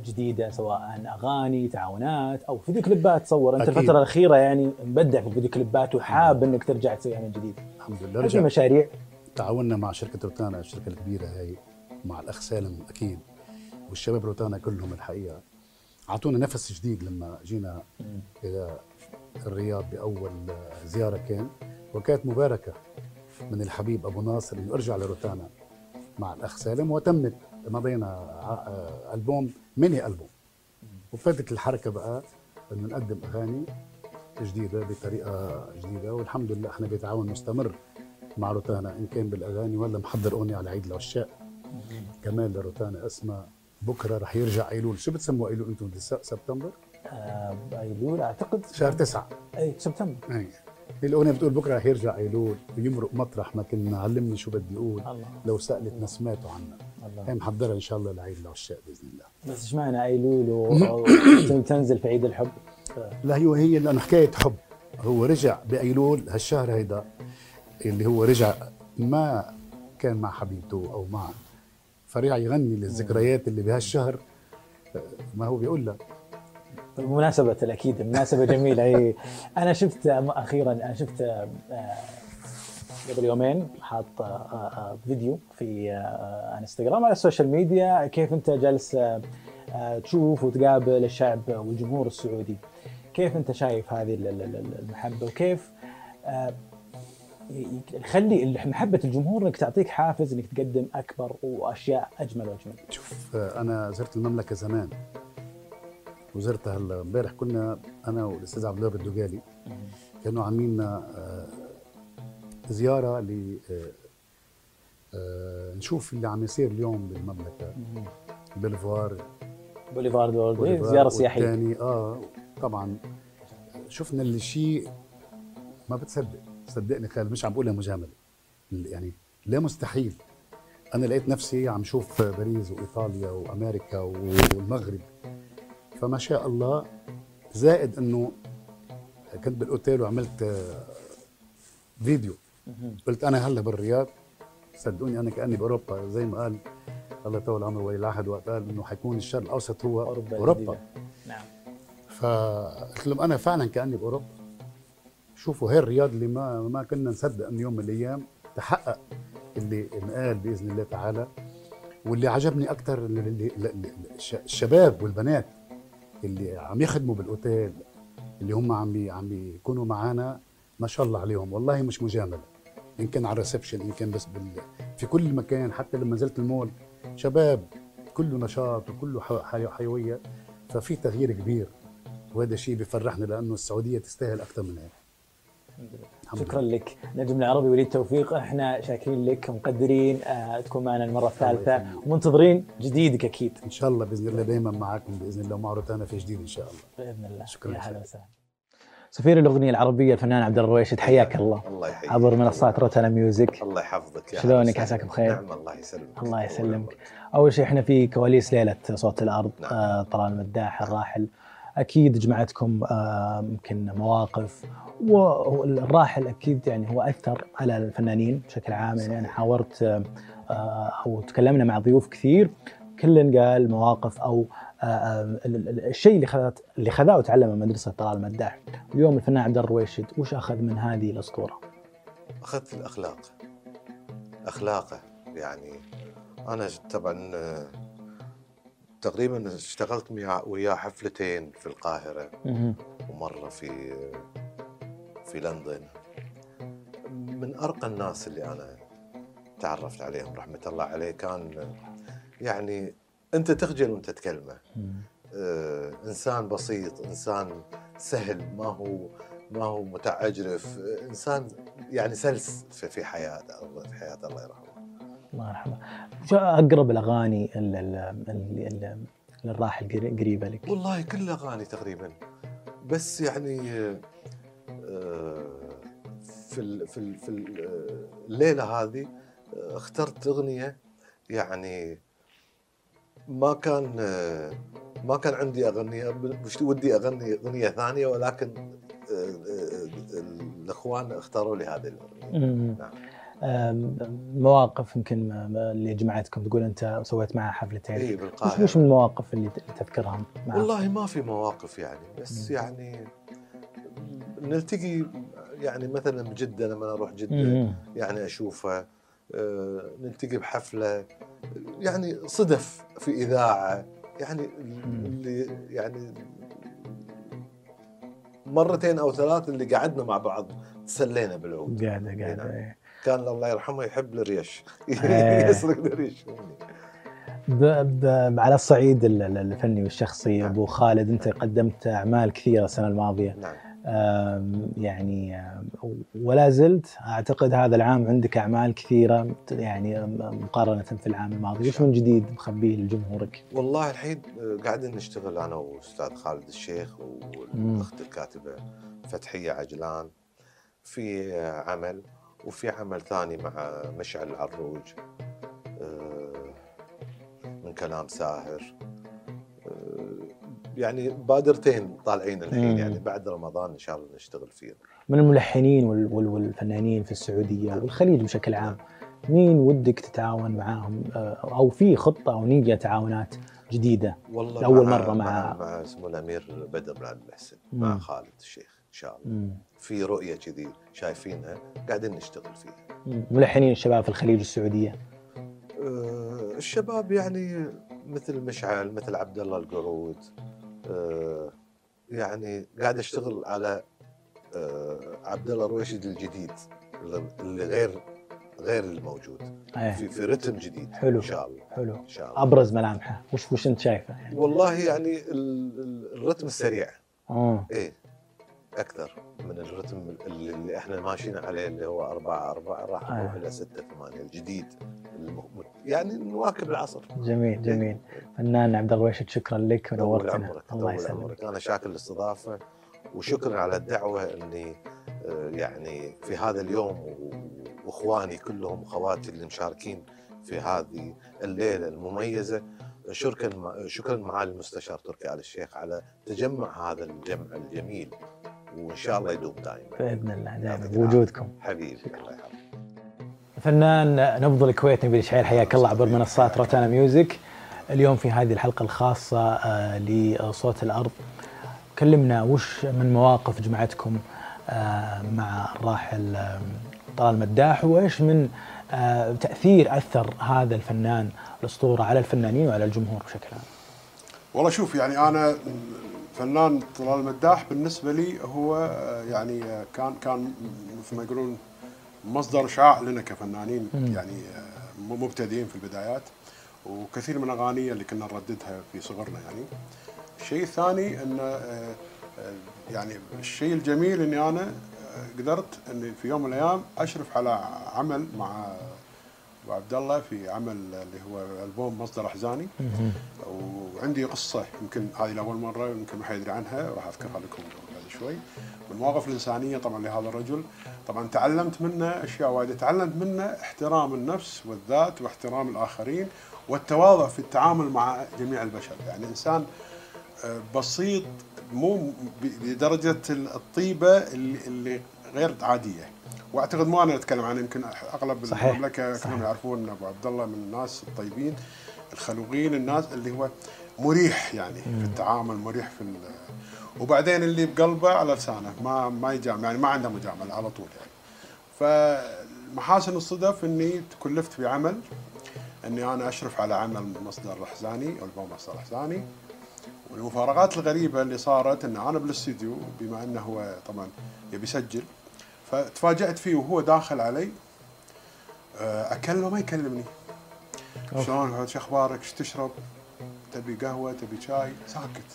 جديدة سواء أغاني تعاونات أو فيديو كليبات تصور؟ أنت أكيد. الفترة الأخيرة يعني مبدع في الفيديو كليبات وحاب إنك ترجع تسويها من جديد الحمد لله هل في مشاريع؟ تعاوننا مع شركة روتانا الشركة الكبيرة هاي مع الأخ سالم أكيد. والشباب روتانا كلهم الحقيقة. أعطونا نفس جديد لما جينا إلى الرياض بأول زيارة كان وكانت مباركة من الحبيب أبو ناصر إنه أرجع لروتانا مع الأخ سالم وتمت مضينا ع- ألبوم ميني ألبوم. وابتدت الحركة بقى إنه نقدم أغاني جديدة بطريقة جديدة والحمد لله إحنا بتعاون مستمر مع روتانا إن كان بالأغاني ولا محضر أغنية على عيد العشاق كمان لروتانا اسمها بكرة رح يرجع أيلول. شو بتسموا أيلول أنتم؟ سبتمبر؟ آه، أيلول أعتقد. شهر تسعة. أي سبتمبر. هي الأغنية بتقول بكرة رح يرجع أيلول ويمرق مطرح ما كنا علمني شو بدي أقول. الله. لو سألت نسماته عنا هي الله. محضرها إن شاء الله لعيد العشاق بإذن الله. بس إيش معنى أيلول و- (coughs) وتنزل في عيد الحب؟ لا هي هي لأنه حكاية حب. هو رجع بأيلول هالشهر هيدا اللي هو رجع ما كان مع حبيبته أو مع فرجع يغني للذكريات اللي بهالشهر ما هو بيقول لك بمناسبة الأكيد مناسبة جميلة. أي أنا شفت أخيرا أنا شفت آه، قبل يومين حاط آه، آه، فيديو في إنستغرام على ال social media كيف أنت جالس تشوف وتقابل الشعب والجمهور السعودي. كيف أنت شايف هذه ال- ال- ال- المحبة؟ وكيف يخلي محبة الجمهور إنك تعطيك حافز إنك تقدم أكبر وأشياء أجمل وأجمل. شوف أنا زرت المملكة زمان. وزرتها هلا امبارح كنا أنا والأستاذ عبد الوهاب الدجالي. كانوا عاملين آه، زيارة ل آه، آه، نشوف اللي عم يصير اليوم بالمملكة. بلفوار. بوليفارد بوليفار زيارة سياحية. آه طبعا. شفنا اللي شيء ما بتصدق صدقني خالد مش عم بقولها مجاملة. يعني لا مستحيل. أنا لقيت نفسي عم شوف باريس وإيطاليا وأمريكا والمغرب. فما شاء الله زائد إنه كنت بالأوتيل وعملت فيديو. قلت أنا هلأ بالرياض. صدقوني أنا كأني بأوروبا زي ما قال الله يطول عمره ولي العهد وقت قال إنه حيكون الشرق الأوسط هو أوروبا الجديدة. نعم. فقلت لهم أنا فعلا كأني بأوروبا. شوفوا هي الرياض اللي ما ما كنا نصدق انه يوم من الأيام تحقق اللي انقال بإذن الله تعالى واللي عجبني أكثر الشباب والبنات اللي عم يخدموا بالأوتيل اللي هم عم عم بيكونوا معنا ما شاء الله عليهم. والله مش مجاملة ان كان على الريسبشن ان كان بس بال في كل مكان حتى لما نزلت المول شباب كله نشاط وكله حيوية ففي تغيير كبير وهذا شيء بيفرحنا لأنه السعودية تستاهل أكثر من هيك. شكرا لك. نجم العربي وليد توفيق إحنا شاكرين لك ومقدرين آه تكون معنا المرة الثالثة. ومنتظرين جديدك أكيد. إن شاء الله بإذن الله دائما معكم بإذن الله ومع روتانا في جديد إن شاء الله. بإذن الله. شكراً يا لك. هلا وسهلا. سفير الأغنية العربية الفنان عبد الرويشد حياك الله. الله يحييك. عبر منصات روتانا ميوزك. الله يحفظك يا شلونك؟ عساك. بخير؟ نعم الله يسلمك. الله يسلمك. أول شيء إحنا في كواليس ليلة صوت الأرض نعم. آه طلال المداح الراحل. أكيد جمعتكم آه، يمكن مواقف والراحل أكيد يعني هو أثر على الفنانين بشكل عام. يعني أنا حاورت آه، أو تكلمنا مع ضيوف كثير كل قال مواقف أو آه، آه، ال- ال- الشيء اللي خذت اللي خذاه وتعلمه من مدرسة طلال المداح. اليوم الفنان عبد الرويشد وش أخذ من هذه الأسطورة؟ أخذت الأخلاق. أخلاقه يعني. أنا طبعا تقريبا اشتغلت وياه حفلتين في القاهرة. ومرة في في لندن. من أرقى الناس اللي أنا تعرفت عليهم رحمة الله عليه كان يعني أنت تخجل وأنت تكلمه. آه، إنسان بسيط إنسان سهل ما هو ما هو متعجرف إنسان يعني سلس في في حياته الله في حياته الله يرحمه. الله يرحمه. شو أقرب الأغاني ال- ال- ال- ال- للراحل قري- قريبة لك؟ والله كل أغاني تقريبا. بس يعني في ال في في ال- آه، الليلة هذه آه، اخترت أغنية يعني ما كان آه، ما كان عندي أغنية مش ودي أغني أغنية ثانية ولكن آه، آه، الأخوان اختاروا لي هذه الأغنية. نعم. مواقف يمكن اللي جمعتكم تقول أنت سويت معها حفلتين اي بالقاهرة وش من المواقف اللي تذكرها معها؟ والله ما في مواقف يعني بس مم. يعني نلتقي يعني مثلا بجدة لما أروح جدة. يعني اشوفه آه، نلتقي بحفلة يعني صدف في إذاعة يعني اللي يعني مرتين أو ثلاث اللي قعدنا مع بعض تسلينا بالعود قاعدة نعم. قاعدة إيه. كان الله يرحمه يحب الريش (laughs) إيه. يسرق الريش على الصعيد ال- ال- الفني والشخصي نعم. أبو خالد أنت قدمت أعمال كثيرة السنة الماضية نعم يعني ولا زلت أعتقد هذا العام عندك أعمال كثيرة يعني مقارنة في العام الماضي. وش من جديد مخبيه لجمهورك؟ والله الحين قاعدين نشتغل أنا وأستاذ خالد الشيخ والأخت الكاتبة فتحية عجلان في عمل وفي عمل ثاني مع مشعل العروج آه، من كلام ساهر. يعني بادرتين طالعين الحين مم. يعني بعد رمضان إن شاء الله نشتغل فيه من الملحنين وال- وال- والفنانين في السعودية والخليج بشكل عام مين ودك تتعاون معاهم آه، أو في خطة أو نية تعاونات جديدة والله لأول مع مرة مع- مع, مع اسمه الأمير بدر بن عبد المحسن مع. خالد الشيخ إن شاء الله مم. في رؤية كذي شايفينها قاعدين نشتغل فيها. ملحنين الشباب في الخليج والسعودية آه، الشباب يعني مثل مشعل مثل عبد الله القرود يعني قاعد أشتغل على آه، عبد الله الرويشد الجديد اللي- غير غير الموجود إيه. في في رتم جديد. حلو. إن شاء الله. حلو. إن شاء الله. أبرز ملامحه. وش وش أنت شايفه يعني؟ والله يعني ال- ال- الرتم السريع. آه. إيه. أكثر من الرتم اللي إحنا ماشيين عليه اللي هو أربعة أربعة راح نروح آه. إلى ستة ثمانية الجديد. الم- يعني نواكب العصر. جميل جميل. فنان عبد الرويشد شكرا لك ونورتنا الله يسلمك. أنا شاكر الاستضافه وشكرا على الدعوة إني آه، يعني في هذا اليوم وإخواني كلهم واخواتي اللي مشاركين في هذه الليلة المميزة. شكرا شكرا معالي المستشار تركي آل الشيخ على تجمع هذا الجمع الجميل. وإن شاء الله يدوم دائما بإذن الله دائما بوجودكم. حبيبي الله يحفظك. فنان نبض الكويت نبيل شعير حياك الله عبر منصات روتانا ميوزك. اليوم في هذه الحلقة الخاصة آه، لصوت الأرض. كلمنا وش من مواقف جمعتكم آه، مع الراحل آه، طلال مداح وإيش من تأثير أثر هذا الفنان الأسطورة على الفنانين وعلى الجمهور بشكل عام؟ والله شوف يعني أنا فنان طلال المداح بالنسبة لي هو آه، يعني آه، كان كان مثل ما يقولون مصدر شعاع لنا كفنانين. يعني آه، مبتدئين في البدايات وكثير من أغانيه اللي كنا نرددها في صغرنا يعني الشيء الثاني إن آه، يعني الشيء الجميل إني أنا آه، قدرت إني في يوم من الأيام أشرف على عمل مع ابو عبد الله في عمل اللي هو ألبوم مصدر أحزاني. وعندي قصة يمكن هذه لأول مرة يمكن ما حد يدري عنها راح أذكرها لكم بعد شوي. من المواقف الإنسانية طبعا لهذا الرجل. طبعا تعلمت منه أشياء وايد. تعلمت منه احترام النفس والذات واحترام الآخرين والتواضع في التعامل مع جميع البشر. يعني إنسان آه، بسيط مو ب- لدرجة الطيبة اللي غير عادية. وأعتقد مو أنا أتكلم عنه يمكن أغلب صحيح، المملكة. كلهم يعرفون أبو عبد الله من الناس الطيبين الخلوقين الناس اللي هو مريح يعني في التعامل مريح في وبعدين اللي بقلبه على لسانه ما ما يجامل يعني ما عنده مجاملة على طول يعني. فمحاسن الصدف إني تكلفت في عمل إني أنا أشرف على عمل مصدر احزاني أو ألبوم مصدر احزاني والمفارقات الغريبة اللي صارت إن أنا بالاستديو بما إنه هو طبعا يبي يسجل فتفاجأت فيه وهو داخل علي. آه، اكلمه ما يكلمني. شلون؟ شو أخبارك إيش تشرب؟ تبي قهوة؟ تبي شاي؟ ساكت.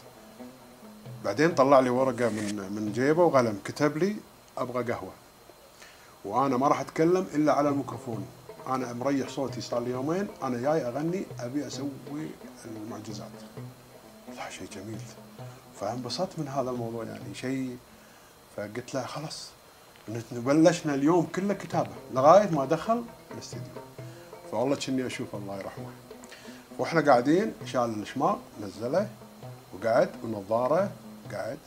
بعدين طلع لي ورقة من من جيبه وقلم. كتب لي أبغى قهوة. وأنا ما راح أتكلم إلا على الميكروفون. أنا مريح صوتي صار لي يومين. أنا جاي أغني أبي أسوي المعجزات. شيء جميل. فانبسطت من هذا الموضوع يعني شيء. فقلت له خلاص. بلشنا اليوم كله كتابة لغاية ما دخل الاستديو. فوالله كني أشوف الله يرحمه. وإحنا قاعدين شال الشماغ نزله وقعد ونظاره قعد.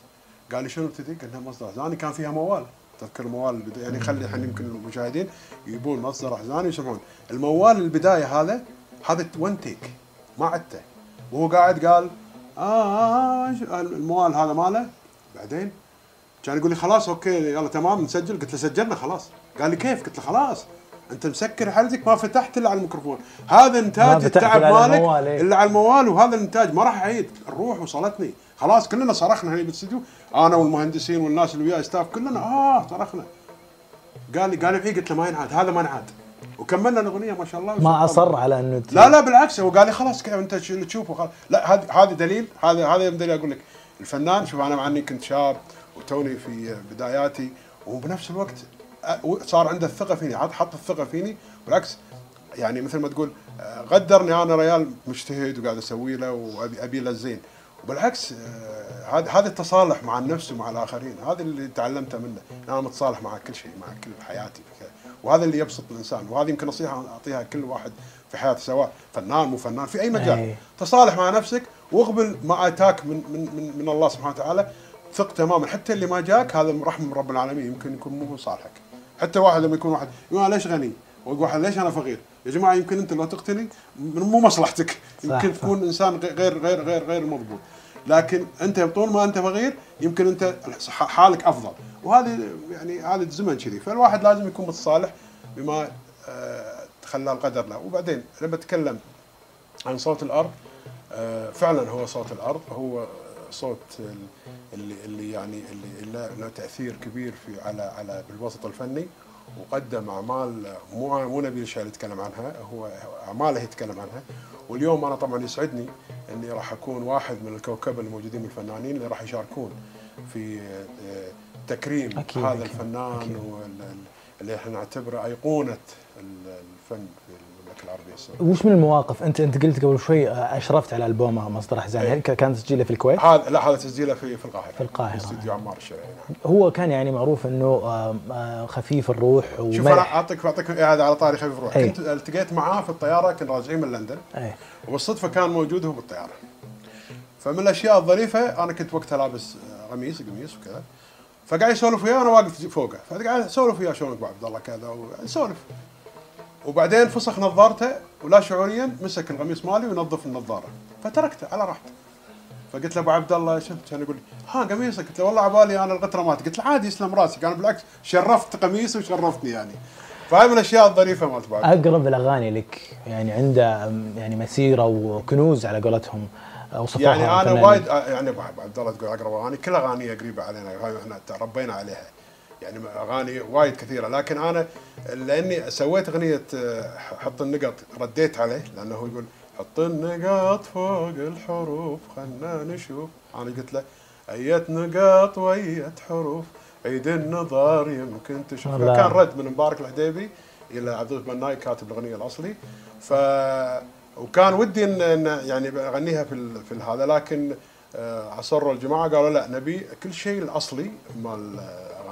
قال لي شنو ابتدي؟ قلنا مصدر أحزاني. كان فيها موال. تذكر الموال البداية؟ يعني خلي الحين يمكن المشاهدين يبون مصدر أحزاني يسمعون الموال البداية هذا هذا one take ما عدته. وهو قاعد قال آه, آه, آه الموال هذا ماله؟ بعدين كان يقول لي خلاص okay يلا تمام نسجل. قلت له سجلنا خلاص. قال لي كيف؟ قلت له خلاص. أنت مسكر حلقك ما فتحت إلا على الميكروفون. هذا إنتاج التعب مالك إيه. إلا على الموال وهذا الإنتاج. ما راح أعيد. الروح وصلتني. خلاص كلنا صرخنا هنا بالاستديو أنا والمهندسين والناس اللي وياي ستاف كلنا آه صرخنا. قال لي قال لي قلت له ما ينعاد. هذا ما ينعاد وكملنا الأغنية ما شاء الله. ما أصر على إنه لا لا بالعكس. هو قال لي خلاص كذا أنت اللي تشوفه؟ لا هذا هذا دليل. هذا هذا دليل. أقول لك الفنان شوف أنا مع إني كنت شاب. وتوني في بداياتي وبنفس الوقت صار عنده الثقة فيني حط حط الثقة فيني بالعكس يعني مثل ما تقول آه، غدرني أنا ريال مجتهد وقاعد أسوي له وأبي أبي له الزين. وبالعكس آه، هذا هذا التصالح مع النفس ومع الآخرين هذا اللي تعلمته منه. أنا متصالح مع كل شيء مع كل حياتي. وهذا اللي يبسط الإنسان وهذه يمكن نصيحة أعطيها كل واحد في حياته سواء فنان مو فنان في أي مجال. أي. تصالح مع نفسك واقبل ما أتاك من من من, من الله سبحانه وتعالى. ثق تماما. حتى اللي ما جاك هذا رحمه من رب العالمين يمكن يكون مو من صالحك. حتى واحد لما يكون واحد يقول ليش غني؟ ويقول واحد ليش أنا فقير؟ يا جماعة يمكن أنت لو تقتني مو مصلحتك. صح، يمكن صح. تكون إنسان غ- غير غير غير غير مضبوط. لكن أنت طول ما أنت فقير يمكن أنت حالك أفضل. وهذه يعني هذا الزمن كذي. فالواحد لازم يكون متصالح بما آه، خلاه القدر له. وبعدين أنا بتكلم عن صوت الأرض. آه، فعلا هو صوت الأرض. هو صوت اللي اللي يعني اللي له- تأثير كبير في على على بالوسط الفني وقدم أعمال مو مو نبيل الشاعر يتكلم عنها هو اعماله يتكلم عنها واليوم أنا طبعا يسعدني إني راح أكون واحد من الكوكبه الموجودين من الفنانين اللي راح يشاركون في آه، تكريم أكيد، هذا أكيد، الفنان أكيد. اللي إحنا نعتبره أيقونة الفن في المملكه العربيه السعوديه. وش من المواقف؟ انت أنت قلت قبل شوي آه، أشرفت على ألبومه مصدر احزان هل كان تسجيله في الكويت؟ هذا لا هذا تسجيله في في القاهرة. في القاهرة. في استوديو عمار الشرعي. نعم. هو كان يعني معروف إنه خفيف الروح شوف أنا اعطيك أعطيك هذا على طاري خفيف روح أي. كنت التقيت معاه في الطيارة كنا راجعين من لندن. إيه وبالصدفة كان موجود هو بالطيارة. فمن الأشياء الظريفة أنا كنت وقتها لابس آه، قميص قميص وكذا. فقاعد يسولف وياه وأنا واقف فوقه. فقاعد اسولف وياه شلونك أبو عبد الله كذا؟ ويسولف وبعدين فسخ نظارته ولا شعوريا مسك القميص مالي وينظف النظارة. فتركته على راحته. فقلت له أبو عبد الله شفت كان يقول لي ها قميصك. قلت له والله عبالي أنا القطرة مات قلت له عادي يسلم راسك. أنا بالعكس شرفت قميصي وشرفتني يعني. فهاي من الأشياء الظريفة مالت ابو أقرب الأغاني لك يعني عنده يعني مسيرة وكنوز على قولتهم وصفوها يعني أنا. وايد يعني أبو عبد الله تقول أقرب أغاني كل أغانية قريبة علينا هاي إحنا تربينا عليها. يعني أغاني وايد كثيرة. لكن أنا لأني سويت أغنية آه، حط النقط رديت عليه لأنه هو يقول حط النقط فوق الحروف خلنا نشوف. أنا قلت له أيت نقاط ويت حروف؟ عيد النظر يمكن تشوف. كان رد من مبارك العديبي إلى عبد اللطيف بناي كاتب الأغنية الأصلي. ف وكان ودي إن يعني أغنيها في في هذا. لكن آه، اصروا الجماعة قالوا لا نبي كل شيء الأصلي مال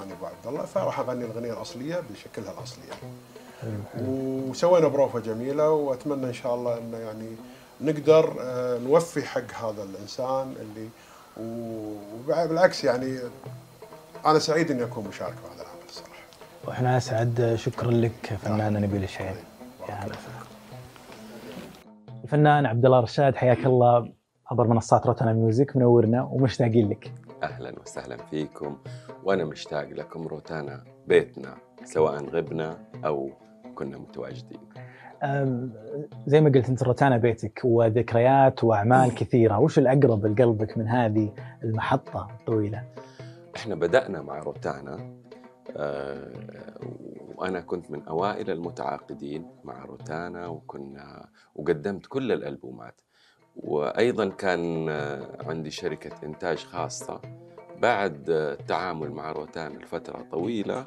اغاني ابو عبد الله فراح أغني الأغنية الأصلية بشكلها الأصلي. يعني. وسوينا بروفة جميلة وأتمنى إن شاء الله إنه يعني نقدر آه، نوفي حق هذا الإنسان اللي وبالعكس يعني أنا سعيد إني أكون مشارك في هذا العمل الصراحه. وإحنا أسعد شكرا لك فنانه نبيل الشعيب يا هلا الفنان عبد الله رشاد حياك الله. عبر منصات روتانا ميوزك منورنا ومشتاقين لك. أهلا وسهلا فيكم. وأنا مشتاق لكم روتانا بيتنا سواء غبنا أو كنا متواجدين. زي ما قلت أنت روتانا بيتك وذكريات وأعمال كثيرة. وش الأقرب لقلبك من هذه المحطة الطويلة؟ إحنا بدأنا مع روتانا آه، وأنا كنت من أوائل المتعاقدين مع روتانا وكنا وقدمت كل الألبومات. وأيضا كان آه، عندي شركة إنتاج خاصة بعد آه، التعامل مع روتانا لفترة طويلة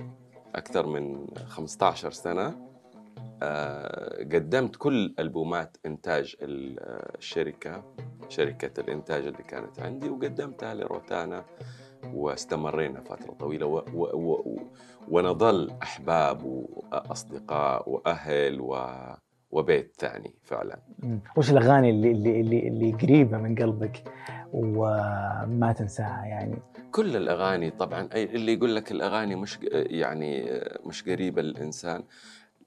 أكثر من 15 سنة آه، قدمت كل ألبومات إنتاج ال- آه، الشركة شركة الإنتاج اللي كانت عندي وقدمتها لروتانا واستمرينا فترة طويلة و و و ونظل أحباب وأصدقاء وأهل و وبيت ثاني فعلا. وش الأغاني اللي اللي اللي, اللي قريبة من قلبك وما تنساها يعني؟ كل الأغاني طبعا أي اللي يقول لك الأغاني مش يعني مش قريبة للإنسان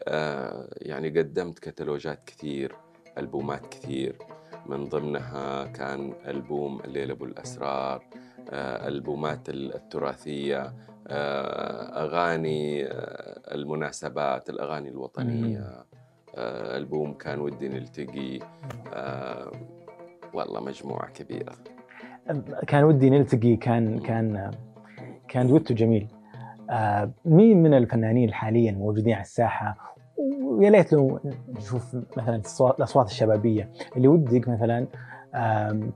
آه، يعني قدمت كتالوجات كثير ألبومات كثير. من ضمنها كان ألبوم الليل أبو الأسرار آه، ألبومات التراثية آه، أغاني المناسبات الأغاني الوطنية. آه، ألبوم كان ودي نلتقي. آه، والله مجموعة كبيرة. كان ودي نلتقي كان كان كان دويتو جميل. آه، مين من الفنانين حاليا موجودين على الساحة؟ ويا ليت لو نشوف مثلا الأصوات الشبابية. اللي ودك مثلا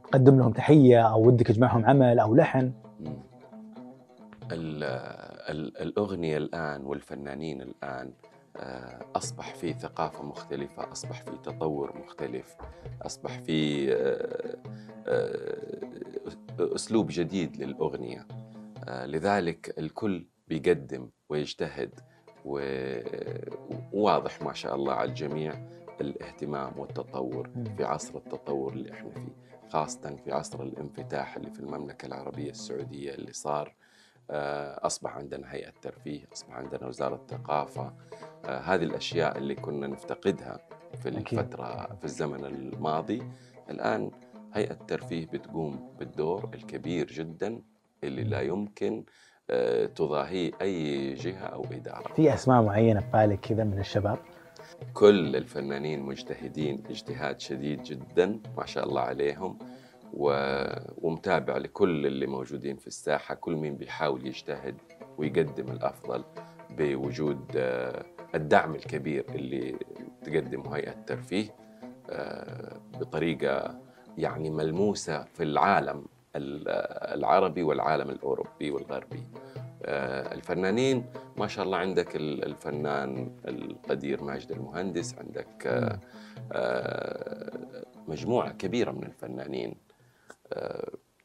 تقدم لهم تحية أو ودك تجمعهم عمل أو لحن. ال- ال- الأغنية الآن والفنانين الآن أصبح في ثقافة مختلفة أصبح في تطور مختلف أصبح في آه، آه، أسلوب جديد للأغنية. آه، لذلك الكل بيقدم ويجتهد وواضح ما شاء الله على الجميع الاهتمام والتطور في عصر التطور اللي إحنا فيه خاصة في عصر الانفتاح اللي في المملكة العربية السعودية اللي صار آه، أصبح عندنا هيئة ترفيه أصبح عندنا وزارة الثقافة آه، هذه الأشياء اللي كنا نفتقدها في. الفترة في الزمن الماضي الآن هيئة الترفيه بتقوم بالدور الكبير جدا اللي لا يمكن آه، تضاهيه أي جهة أو إدارة في أسماء معينة في بالك كذا من الشباب كل الفنانين مجتهدين اجتهاد شديد جدا ما شاء الله عليهم. ومتابع لكل اللي موجودين في الساحة. كل مين بيحاول يجتهد ويقدم الأفضل بوجود آه، الدعم الكبير اللي تقدمه هيئة الترفيه آه، بطريقة يعني ملموسة في العالم ال- العربي والعالم الأوروبي والغربي. آه، الفنانين ما شاء الله عندك ال- الفنان القدير ماجد المهندس عندك مجموعة كبيرة من الفنانين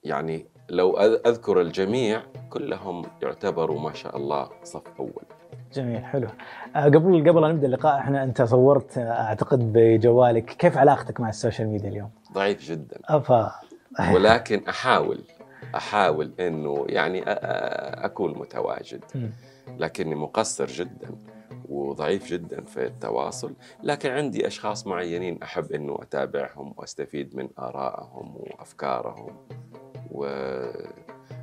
يعني لو أذكر الجميع كلهم يعتبروا ما شاء الله صف أول. جميل حلو. آه، قبل قبل نبدأ اللقاء إحنا أنت صورت آه، أعتقد بجوالك كيف علاقتك مع السوشيال ميديا اليوم؟ ضعيف جدا. أفا. (laughs) ولكن أحاول أحاول إنه يعني أكون متواجد. لكني مقصر جدا. وضعيف جدا في التواصل لكن عندي أشخاص معينين أحب أنه أتابعهم وأستفيد من آرائهم وأفكارهم.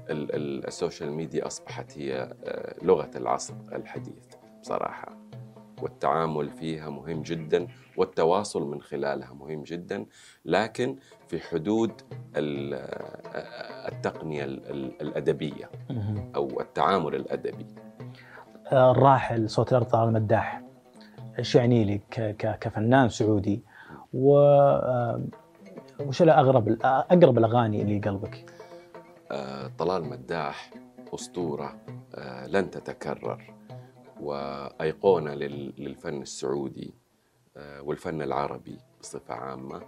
والسوشيال ميديا أصبحت هي آه، لغة العصر الحديث بصراحة. والتعامل فيها مهم جدا والتواصل من خلالها مهم جدا لكن في حدود آه، التقنية ال- ال- الأدبية. أو التعامل الأدبي. الراحل صوت الأرض طلال المداح. إيش يعني ك- كفنان سعودي؟ و آه، وش الاغرب أقرب الأغاني اللي قلبك؟ آه، طلال مداح أسطورة آه، لن تتكرر وأيقونة لل- للفن السعودي والفن العربي بصفة عامة.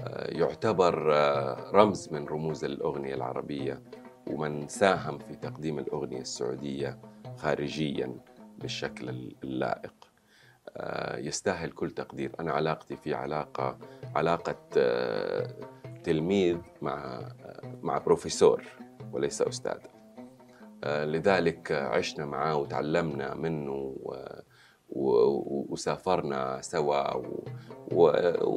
آه، يعتبر رمز من رموز الأغنية العربية ومن ساهم في تقديم الأغنية السعودية. خارجيا بالشكل اللائق. آه، يستاهل كل تقدير. أنا علاقتي فيه علاقة علاقة آه، تلميذ مع مع بروفيسور وليس أستاذ. آه، لذلك عشنا معاه وتعلمنا منه وسافرنا سوا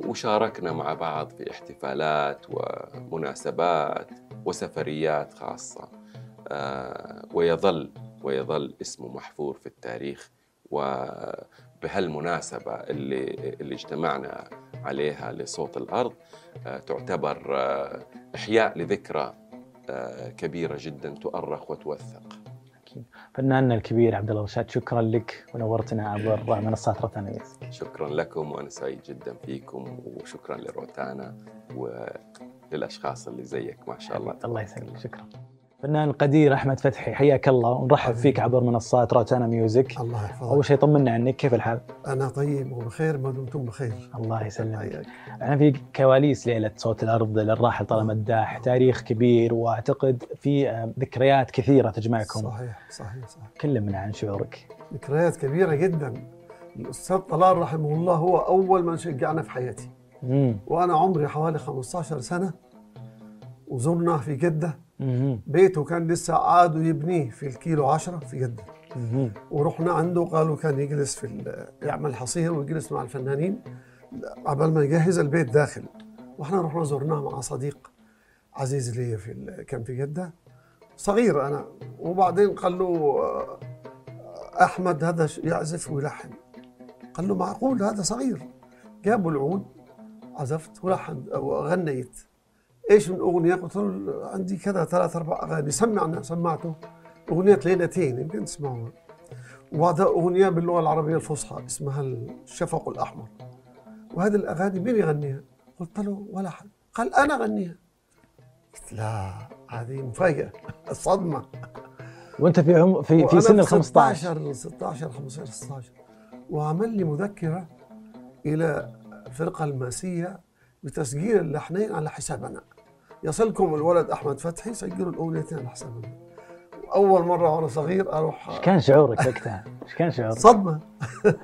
وشاركنا مع بعض في احتفالات ومناسبات وسفريات خاصة. آه، ويظل ويظل اسمه محفور في التاريخ وبهالمناسبة اللي اللي اجتمعنا عليها لصوت الأرض آه، تعتبر آه، إحياء لذكرى آه، كبيرة جدا تؤرخ وتوثق. فناننا الكبير عبد الله رشاد شكرا لك ونورتنا عبر منصات روتانا شكرا لكم وأنا سعيد جدا فيكم وشكرا لروتانا وللأشخاص اللي زيك ما شاء الله. الله يسلمك شكرا. فنان القدير أحمد فتحي حياك الله. ونرحب فيك عبر منصات روتانا ميوزك. الله يحفظك. أول شيء طمنا عنك كيف الحال؟ أنا طيب وبخير ما دمتم بخير. الله يسلمك. إحنا في كواليس ليلة صوت الأرض للراحل طلال مداح تاريخ كبير وأعتقد في آه، ذكريات كثيرة تجمعكم. صحيح صحيح صحيح. كلمنا عن شعورك. ذكريات كبيرة جدا. الأستاذ طلال رحمه الله هو أول من شجعنا في حياتي. مم. وأنا عمري حوالي 15 سنة وزرناه في جدة. بيته كان لسه عادوا يبنيه في الكيلو 10 في جدة. ورحنا عنده قالوا كان يجلس في يعمل حصير ويجلس مع الفنانين قبل ما يجهز البيت داخل. وإحنا رحنا زرناه مع صديق عزيز لي في كان في جدة. صغير أنا. وبعدين قال له آه، أحمد هذا يعزف ويلحن. قال له معقول هذا صغير. جابوا العود عزفت ولحن وغنيت. إيش من أغنية؟ قلت له عندي كذا ثلاث أربع أغاني سمعنا سمعته. أغنية ليلتين يمكن تسمعوها. وهذا أغنية باللغة العربية الفصحى اسمها الشفق الأحمر. وهذه الأغاني مين يغنيها؟ قلت له ولا حد. قال أنا أغنيها. قلت لا هذه مفاجأة صدمة. وأنت في عم في, في سن ال 15 16 16 15 16 وعمل لي مذكرة إلى الفرقه الماسيه بتسجيل اللحنين على حسابنا يصلكم الولد أحمد فتحي سجلوا الأغنيتين على حسابنا أول مرة وأنا صغير أروح إيش كان شعورك وقتها؟ إيش كان شعورك؟ صدمة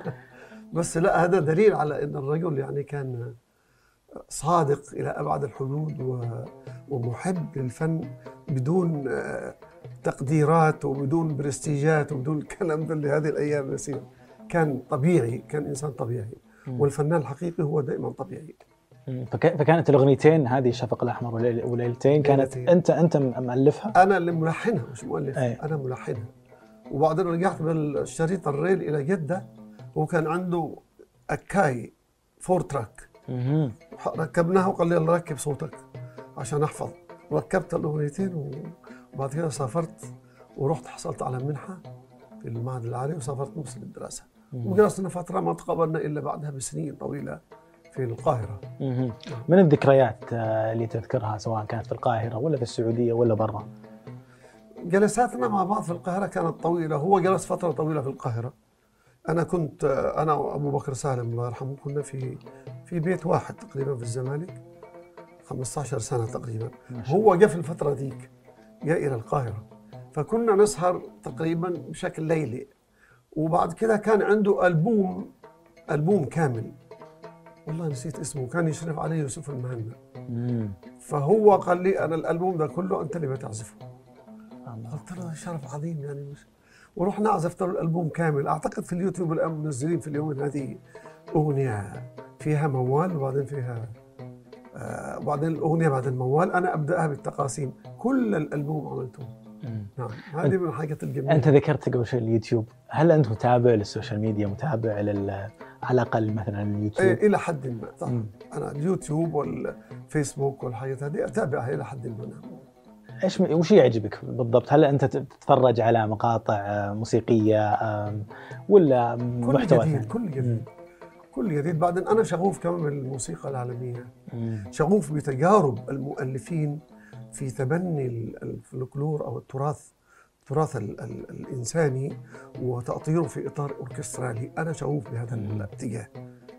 (laughs) بس لا هذا دليل على إن الرجل يعني كان صادق إلى أبعد الحدود و- ومحب للفن بدون تقديرات وبدون برستيجات وبدون الكلام ده اللي هذه الأيام يصير كان طبيعي كان إنسان طبيعي. والفنان الحقيقي هو دائما طبيعي. فكانت الأغنيتين هذه الشفق الأحمر وليل- وليلتين كانت. انت أنت مؤلفها أنا اللي ملحنها مش مؤلف أي. أنا ملحنها وبعدين رجعت بالشريط ال reel إلى جدة هو كان عنده أكاي four track. ركبناها وقال لي ركب صوتك عشان أحفظ ركبت الأغنيتين وبعد كده سافرت ورحت حصلت على منحة في المعهد العالي وسافرت مصر للدراسة. وجلسنا فترة ما تقابلنا إلا بعدها بسنين طويلة في القاهرة. مهم. من الذكريات آه، اللي تذكرها سواء كانت في القاهرة ولا في السعودية ولا برا؟ جلساتنا مع بعض في القاهرة كانت طويلة. هو جلس فترة طويلة في القاهرة. أنا كنت أنا وأبو بكر سالم الله يرحمه كنا في في بيت واحد تقريبا في الزمالك. 15 سنة تقريبا. هو جاء في الفترة ديك جاء إلى القاهرة. فكنا نسهر تقريبا بشكل ليلي. وبعد كده كان عنده ألبوم ألبوم كامل. والله نسيت اسمه كان يشرف عليه يوسف المهنا. فهو قال لي أنا الألبوم ده كله أنت اللي بتعزفه. قلت له شرف عظيم يعني مش ورحنا عزفت له الألبوم كامل. أعتقد في اليوتيوب الآن منزلين في اليوم هذه أغنية فيها موال وبعدين فيها آه وبعدين الأغنية بعد الموال. أنا أبدأها بالتقاسيم. كل الألبوم عملته. نعم هذه من الحاجات الجميلة أنت ذكرت قبل شوي اليوتيوب هل أنت متابع للسوشيال ميديا متابع لل على الأقل مثلا اليوتيوب إيه إلى حد ما صح مم. أنا اليوتيوب والفيسبوك والحاجات هذه أتابعها إلى حد ما نعم. إيش وش يعجبك بالضبط؟ هل أنت تتفرج على مقاطع آه، موسيقية آم، ولا كل محتوى جديد ثاني؟ كل جديد كل جديد بعدين أنا شغوف كمان بالموسيقى العالمية مم. شغوف بتجارب المؤلفين في تبني ال- الفلكلور أو التراث التراث ال ال الإنساني وتأطيره في إطار أوركسترالي. أنا شغوف بهذا الاتجاه.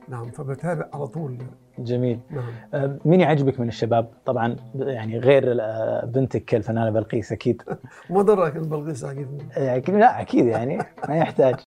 نعم فبتابع على طول. جميل. نعم. مين يعجبك من الشباب؟ طبعا يعني غير آه، بنتك الفنانة بلقيس أكيد. (laughs) ما ضرك بلقيس عجبني آه، أكيد لا أكيد يعني ما يحتاج.